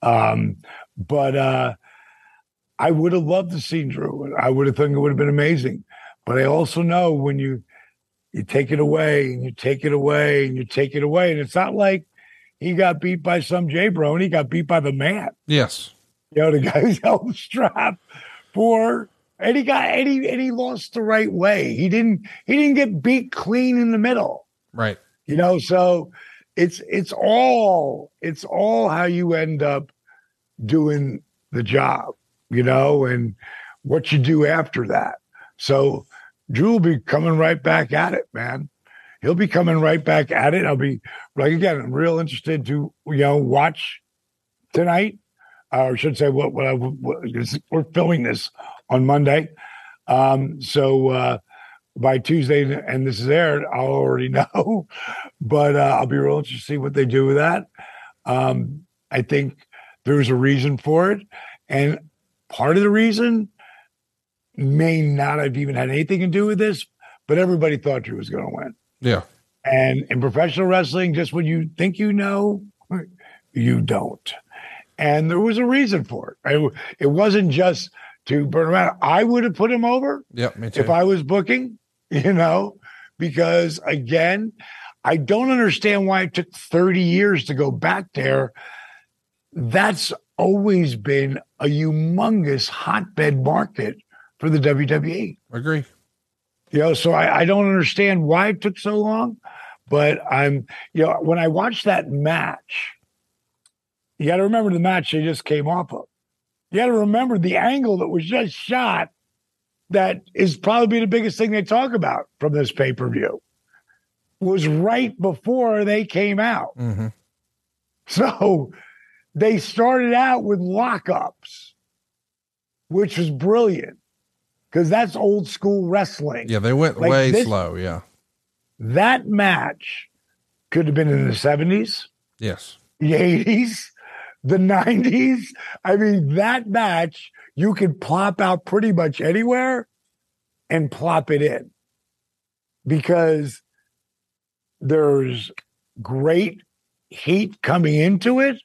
Um, but uh I would have loved to see Drew. I would have thought it would have been amazing. But I also know when you you take it away and you take it away and you take it away, and it's not like he got beat by some J Bro and he got beat by the man. Yes. You know, the guy who's held the strap for and he got and he and he lost the right way. He didn't he didn't get beat clean in the middle. Right. You know, so it's it's all it's all how you end up doing the job, you know, and what you do after that. So Drew will be coming right back at it, man. He'll be coming right back at it. I'll be like again, I'm real interested to you know watch tonight. Or I should say, what, what, I, what we're filming this on Monday. Um, so uh, by Tuesday, and this is aired, I'll already know. but uh, I'll be real interested to see what they do with that. Um, I think there's a reason for it, and part of the reason may not have even had anything to do with this, but everybody thought Drew was going to win. Yeah. And in professional wrestling, just when you think you know, you don't. And there was a reason for it. It, it wasn't just to burn him out. I would have put him over Yep. Me too. if I was booking, you know, because again, I don't understand why it took 30 years to go back there. That's always been a humongous hotbed market for the WWE. I Agree. You know, so I, I don't understand why it took so long, but I'm, you know, when I watched that match, you got to remember the match they just came off of. You got to remember the angle that was just shot that is probably the biggest thing they talk about from this pay per view was right before they came out. Mm-hmm. So they started out with lockups, which was brilliant because that's old school wrestling. Yeah, they went Like way this- slow. Yeah. That match could have been in the 70s, Yes. the 80s, the 90s. I mean, that match you could plop out pretty much anywhere and plop it in because there's great heat coming into it.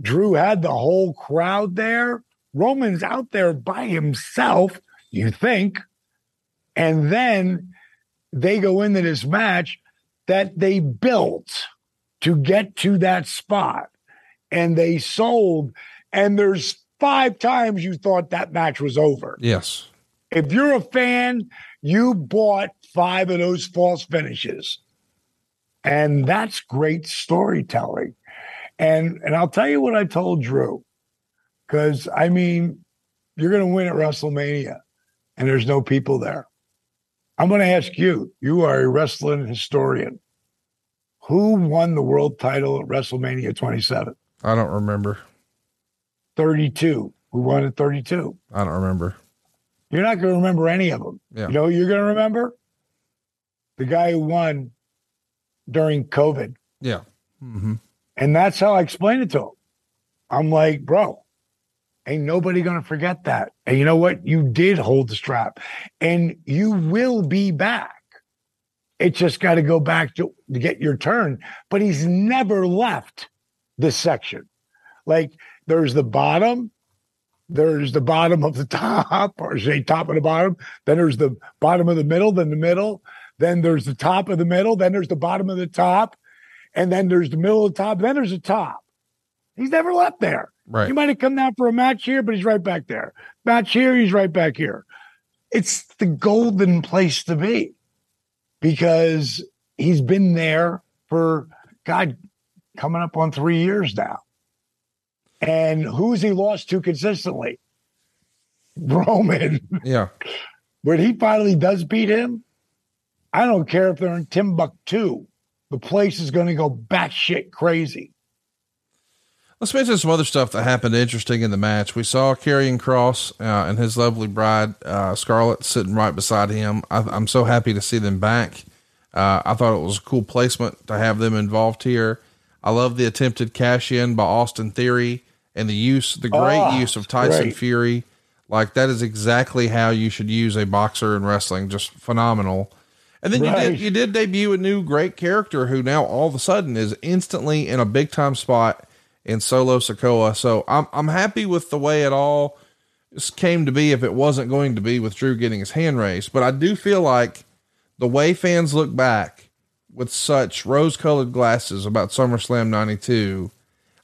Drew had the whole crowd there. Roman's out there by himself, you think. And then they go into this match that they built to get to that spot and they sold. And there's five times you thought that match was over. Yes. If you're a fan, you bought five of those false finishes. And that's great storytelling. And and I'll tell you what I told Drew. Cuz I mean, you're going to win at WrestleMania and there's no people there. I'm going to ask you. You are a wrestling historian. Who won the world title at WrestleMania 27? I don't remember. 32. We won at 32? I don't remember. You're not going to remember any of them. Yeah. You know, you're going to remember the guy who won during COVID. Yeah. hmm And that's how I explained it to him. I'm like, bro, ain't nobody going to forget that. And you know what? You did hold the strap and you will be back. It just got to go back to, to get your turn. But he's never left this section. Like there's the bottom, there's the bottom of the top, or say top of the bottom, then there's the bottom of the middle, then the middle, then there's the top of the middle, then there's the bottom of the top, and then there's the middle of the top, then there's the top. He's never left there. Right. He might have come down for a match here, but he's right back there. Match here, he's right back here. It's the golden place to be because he's been there for God coming up on three years now. And who's he lost to consistently? Roman. Yeah. when he finally does beat him, I don't care if they're in Timbuktu. The place is going to go batshit crazy. Let's mention some other stuff that happened interesting in the match. We saw Karrion Kross uh, and his lovely bride, uh, Scarlett, sitting right beside him. I, I'm so happy to see them back. Uh, I thought it was a cool placement to have them involved here. I love the attempted cash in by Austin Theory and the use, the great Oh, use of Tyson great. Fury. Like that is exactly how you should use a boxer in wrestling. Just phenomenal. And then you did you did debut a new great character who now all of a sudden is instantly in a big time spot in Solo Sikoa. So I'm I'm happy with the way it all just came to be if it wasn't going to be with Drew getting his hand raised. But I do feel like the way fans look back with such rose colored glasses about SummerSlam 92,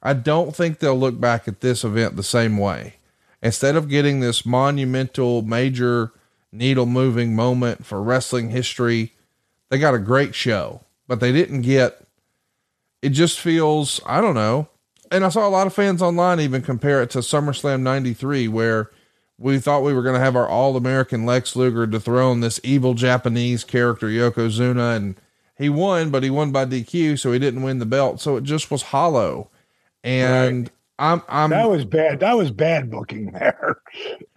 I don't think they'll look back at this event the same way. Instead of getting this monumental, major, needle moving moment for wrestling history, they got a great show, but they didn't get it just feels, I don't know. And I saw a lot of fans online even compare it to SummerSlam 93, where we thought we were going to have our all American Lex Luger dethrone this evil Japanese character, Yokozuna. And he won, but he won by DQ, so he didn't win the belt. So it just was hollow. And I'm, I'm, That was bad. That was bad booking there.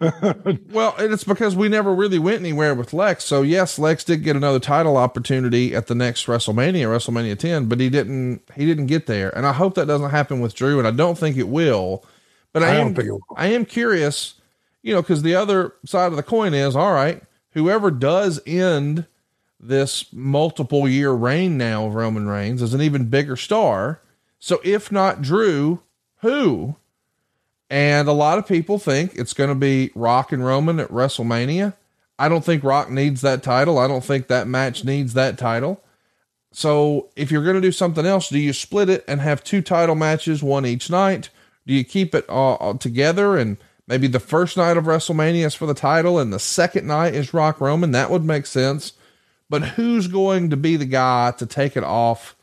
well, and it's because we never really went anywhere with Lex. So yes, Lex did get another title opportunity at the next WrestleMania, WrestleMania 10, but he didn't he didn't get there. And I hope that doesn't happen with Drew, and I don't think it will. But I, I am don't think it will. I am curious, you know, because the other side of the coin is all right, whoever does end this multiple year reign now of Roman Reigns is an even bigger star. So if not Drew, who? And a lot of people think it's going to be Rock and Roman at WrestleMania. I don't think Rock needs that title. I don't think that match needs that title. So if you're going to do something else, do you split it and have two title matches, one each night? Do you keep it all, all together and maybe the first night of WrestleMania is for the title and the second night is Rock Roman? That would make sense. But who's going to be the guy to take it off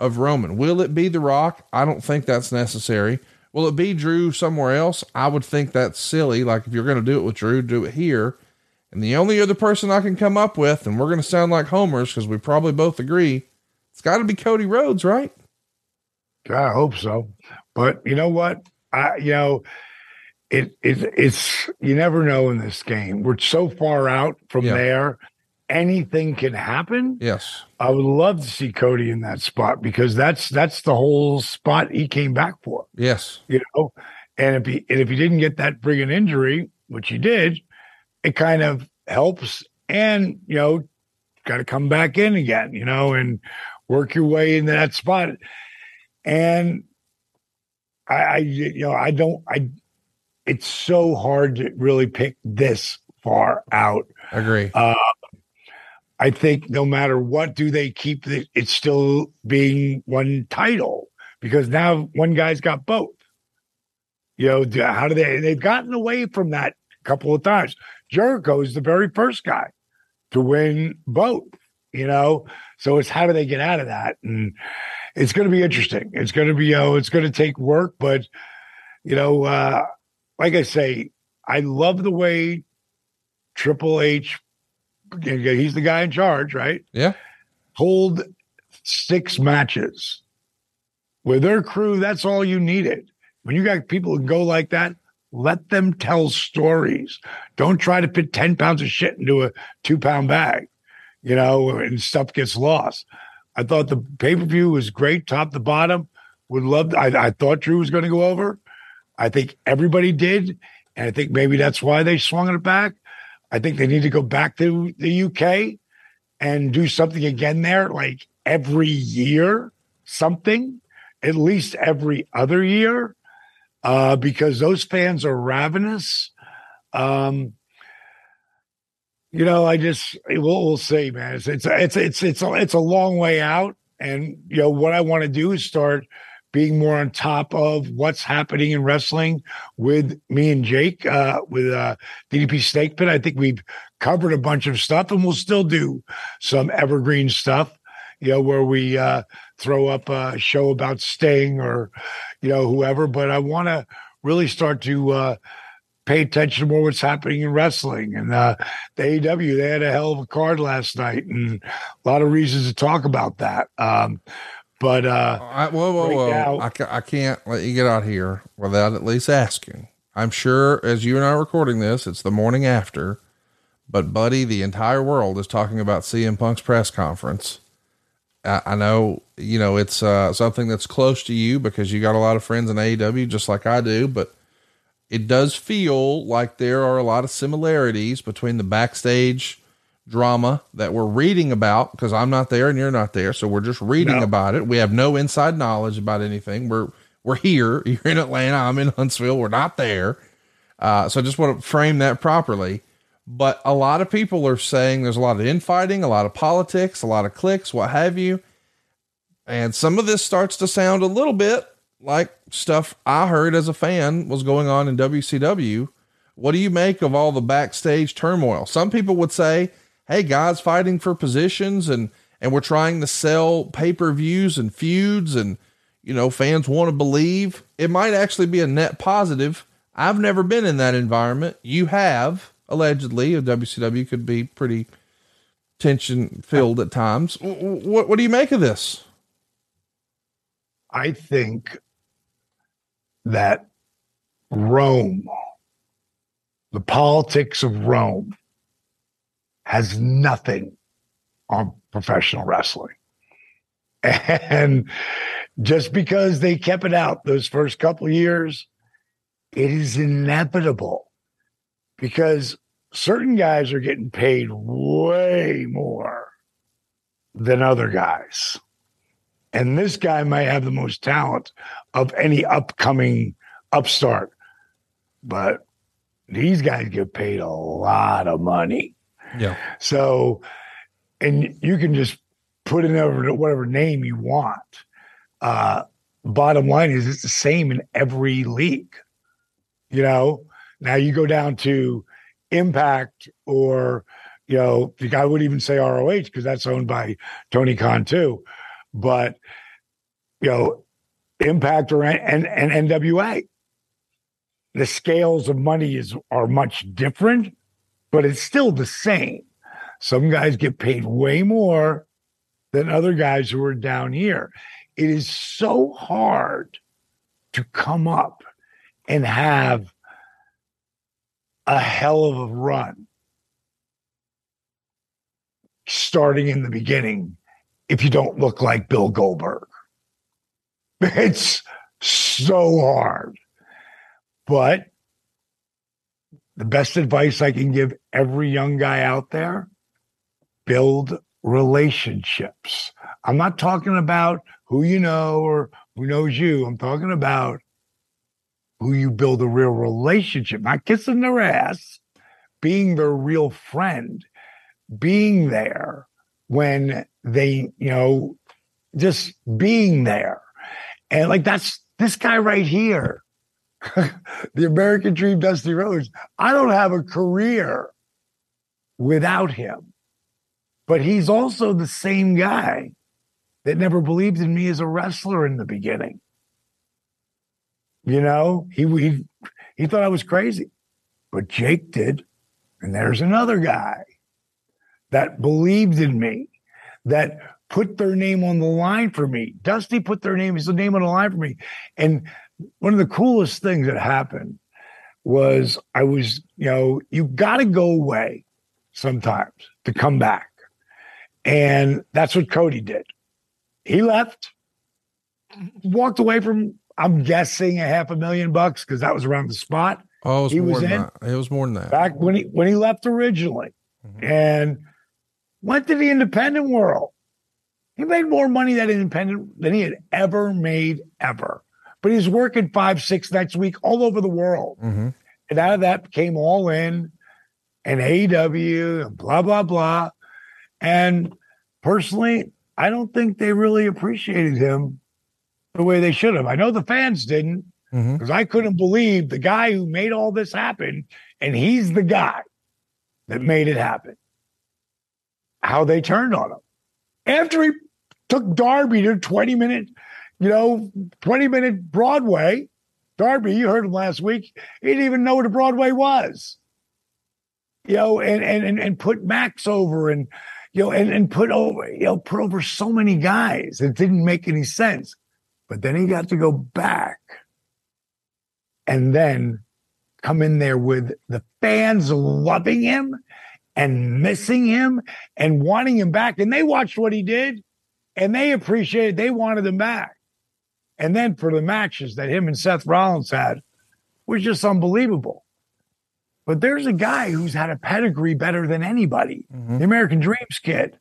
of Roman? Will it be The Rock? I don't think that's necessary. Will it be Drew somewhere else? I would think that's silly. Like if you're going to do it with Drew, do it here. And the only other person I can come up with, and we're going to sound like homers because we probably both agree, it's got to be Cody Rhodes, right? I hope so. But you know what? I you know, it it it's you never know in this game. We're so far out from Yeah. there. Anything can happen. Yes. I would love to see Cody in that spot because that's that's the whole spot he came back for. Yes. You know, and if he and if he didn't get that friggin' injury, which he did, it kind of helps. And you know, got to come back in again. You know, and work your way into that spot. And I, I you know, I don't. I. It's so hard to really pick this far out. Agree. Uh, I think no matter what do they keep it, it's still being one title because now one guy's got both. You know, how do they? They've gotten away from that a couple of times. Jericho is the very first guy to win both. You know, so it's how do they get out of that? And it's going to be interesting. It's going to be, know, it's going to take work, but you know, uh, like I say, I love the way Triple H. He's the guy in charge, right? Yeah. Hold six matches with their crew. That's all you needed. When you got people who go like that, let them tell stories. Don't try to put 10 pounds of shit into a two pound bag, you know, and stuff gets lost. I thought the pay per view was great, top to bottom. Would love. To, I, I thought Drew was going to go over. I think everybody did, and I think maybe that's why they swung it back. I think they need to go back to the UK and do something again there, like every year, something, at least every other year, uh, because those fans are ravenous. Um, you know, I just we'll, we'll see, man. It's it's it's it's it's a, it's a long way out, and you know what I want to do is start being more on top of what's happening in wrestling with me and Jake uh, with uh, DDP Snake Pit. I think we've covered a bunch of stuff, and we'll still do some evergreen stuff. You know, where we uh, throw up a show about Sting or you know whoever. But I want to really start to uh, pay attention to more what's happening in wrestling. And uh, the AEW, they had a hell of a card last night, and a lot of reasons to talk about that. Um, but uh, I, whoa, whoa, whoa! Now, I, ca- I can't let you get out here without at least asking. I'm sure as you and I are recording this, it's the morning after. But buddy, the entire world is talking about CM Punk's press conference. I, I know, you know, it's uh, something that's close to you because you got a lot of friends in AEW, just like I do. But it does feel like there are a lot of similarities between the backstage drama that we're reading about because I'm not there and you're not there. So we're just reading no. about it. We have no inside knowledge about anything. We're, we're here. You're in Atlanta. I'm in Huntsville. We're not there. Uh, so I just want to frame that properly. But a lot of people are saying there's a lot of infighting, a lot of politics, a lot of clicks, what have you. And some of this starts to sound a little bit like stuff I heard as a fan was going on in WCW. What do you make of all the backstage turmoil? Some people would say hey, guys fighting for positions and, and we're trying to sell pay per views and feuds and, you know, fans want to believe it might actually be a net positive. I've never been in that environment. You have allegedly. A WCW could be pretty tension filled at times. What, what do you make of this? I think that Rome, the politics of Rome, has nothing on professional wrestling. And just because they kept it out those first couple years, it is inevitable because certain guys are getting paid way more than other guys. And this guy might have the most talent of any upcoming upstart. But these guys get paid a lot of money. Yeah. So, and you can just put in whatever, whatever name you want. Uh, bottom line is it's the same in every league. You know, now you go down to Impact or, you know, I would even say ROH because that's owned by Tony Khan too. But, you know, Impact or and, and NWA, the scales of money is are much different but it's still the same. Some guys get paid way more than other guys who are down here. It is so hard to come up and have a hell of a run starting in the beginning if you don't look like Bill Goldberg. It's so hard. But the best advice I can give every young guy out there build relationships. I'm not talking about who you know or who knows you. I'm talking about who you build a real relationship, not kissing their ass, being their real friend, being there when they, you know, just being there. And like that's this guy right here the American Dream, Dusty Rhodes. I don't have a career without him. But he's also the same guy that never believed in me as a wrestler in the beginning. You know, he he he thought I was crazy, but Jake did. And there's another guy that believed in me, that put their name on the line for me. Dusty put their name, his name on the line for me. And one of the coolest things that happened was I was, you know, you got to go away sometimes to come back. And that's what Cody did. He left, walked away from, I'm guessing, a half a million bucks because that was around the spot. Oh, it was He more was than in- that. It was more than that. Back when he when he left originally Mhm. and went to the independent world. He made more money that independent than he had ever made ever. But he's working five, six nights a week all over the world. hmm And out of that came all in and AEW and blah, blah, blah. And personally, I don't think they really appreciated him the way they should have. I know the fans didn't because I couldn't believe the guy who made all this happen, and he's the guy that made it happen. How they turned on him after he took Darby to 20 minute, you know, 20 minute Broadway. Darby, you heard him last week. He didn't even know what a Broadway was. You know, and and and, and put Max over and you know, and, and put over, you know, put over so many guys. It didn't make any sense. But then he got to go back and then come in there with the fans loving him and missing him and wanting him back. And they watched what he did and they appreciated, they wanted him back. And then for the matches that him and Seth Rollins had was just unbelievable. But there's a guy who's had a pedigree better than anybody, Mhm. the American Dreams kid.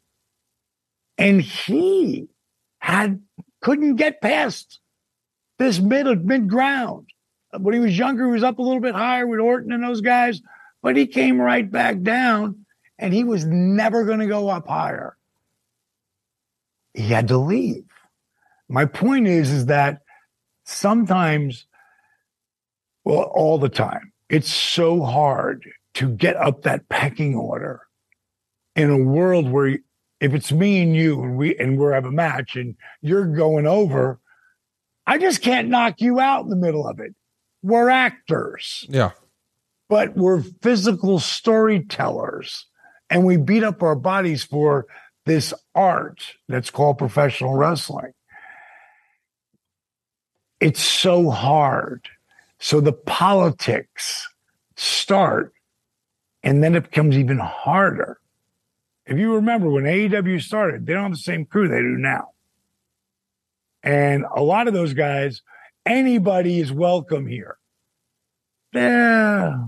And he had couldn't get past this mid mid ground. When he was younger, he was up a little bit higher with Orton and those guys, but he came right back down and he was never going to go up higher. He had to leave. My point is, is that sometimes, well, all the time, it's so hard to get up that pecking order in a world where if it's me and you and we and we have a match and you're going over, I just can't knock you out in the middle of it. We're actors, Yeah. but we're physical storytellers and we beat up our bodies for this art that's called professional wrestling. It's so hard. So the politics start and then it becomes even harder. If you remember when AEW started, they don't have the same crew they do now. And a lot of those guys, anybody is welcome here. Yeah.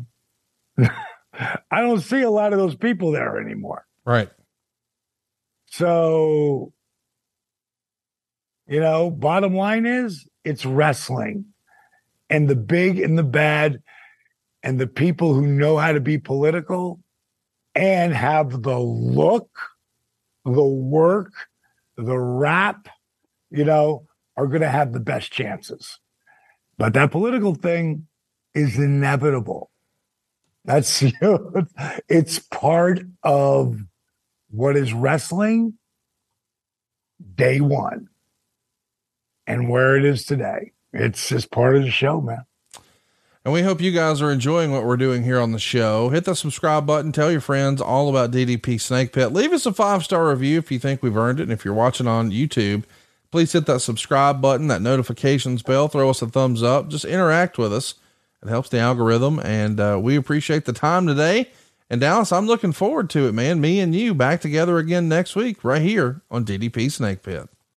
I don't see a lot of those people there anymore. Right. So, you know, bottom line is it's wrestling. And the big and the bad and the people who know how to be political and have the look, the work, the rap, you know, are going to have the best chances. But that political thing is inevitable. That's you it's part of what is wrestling day one and where it is today. It's just part of the show, man. And we hope you guys are enjoying what we're doing here on the show. Hit the subscribe button. Tell your friends all about DDP Snake Pit. Leave us a five star review if you think we've earned it. And if you're watching on YouTube, please hit that subscribe button, that notifications bell. Throw us a thumbs up. Just interact with us. It helps the algorithm. And uh, we appreciate the time today. And Dallas, I'm looking forward to it, man. Me and you back together again next week, right here on DDP Snake Pit.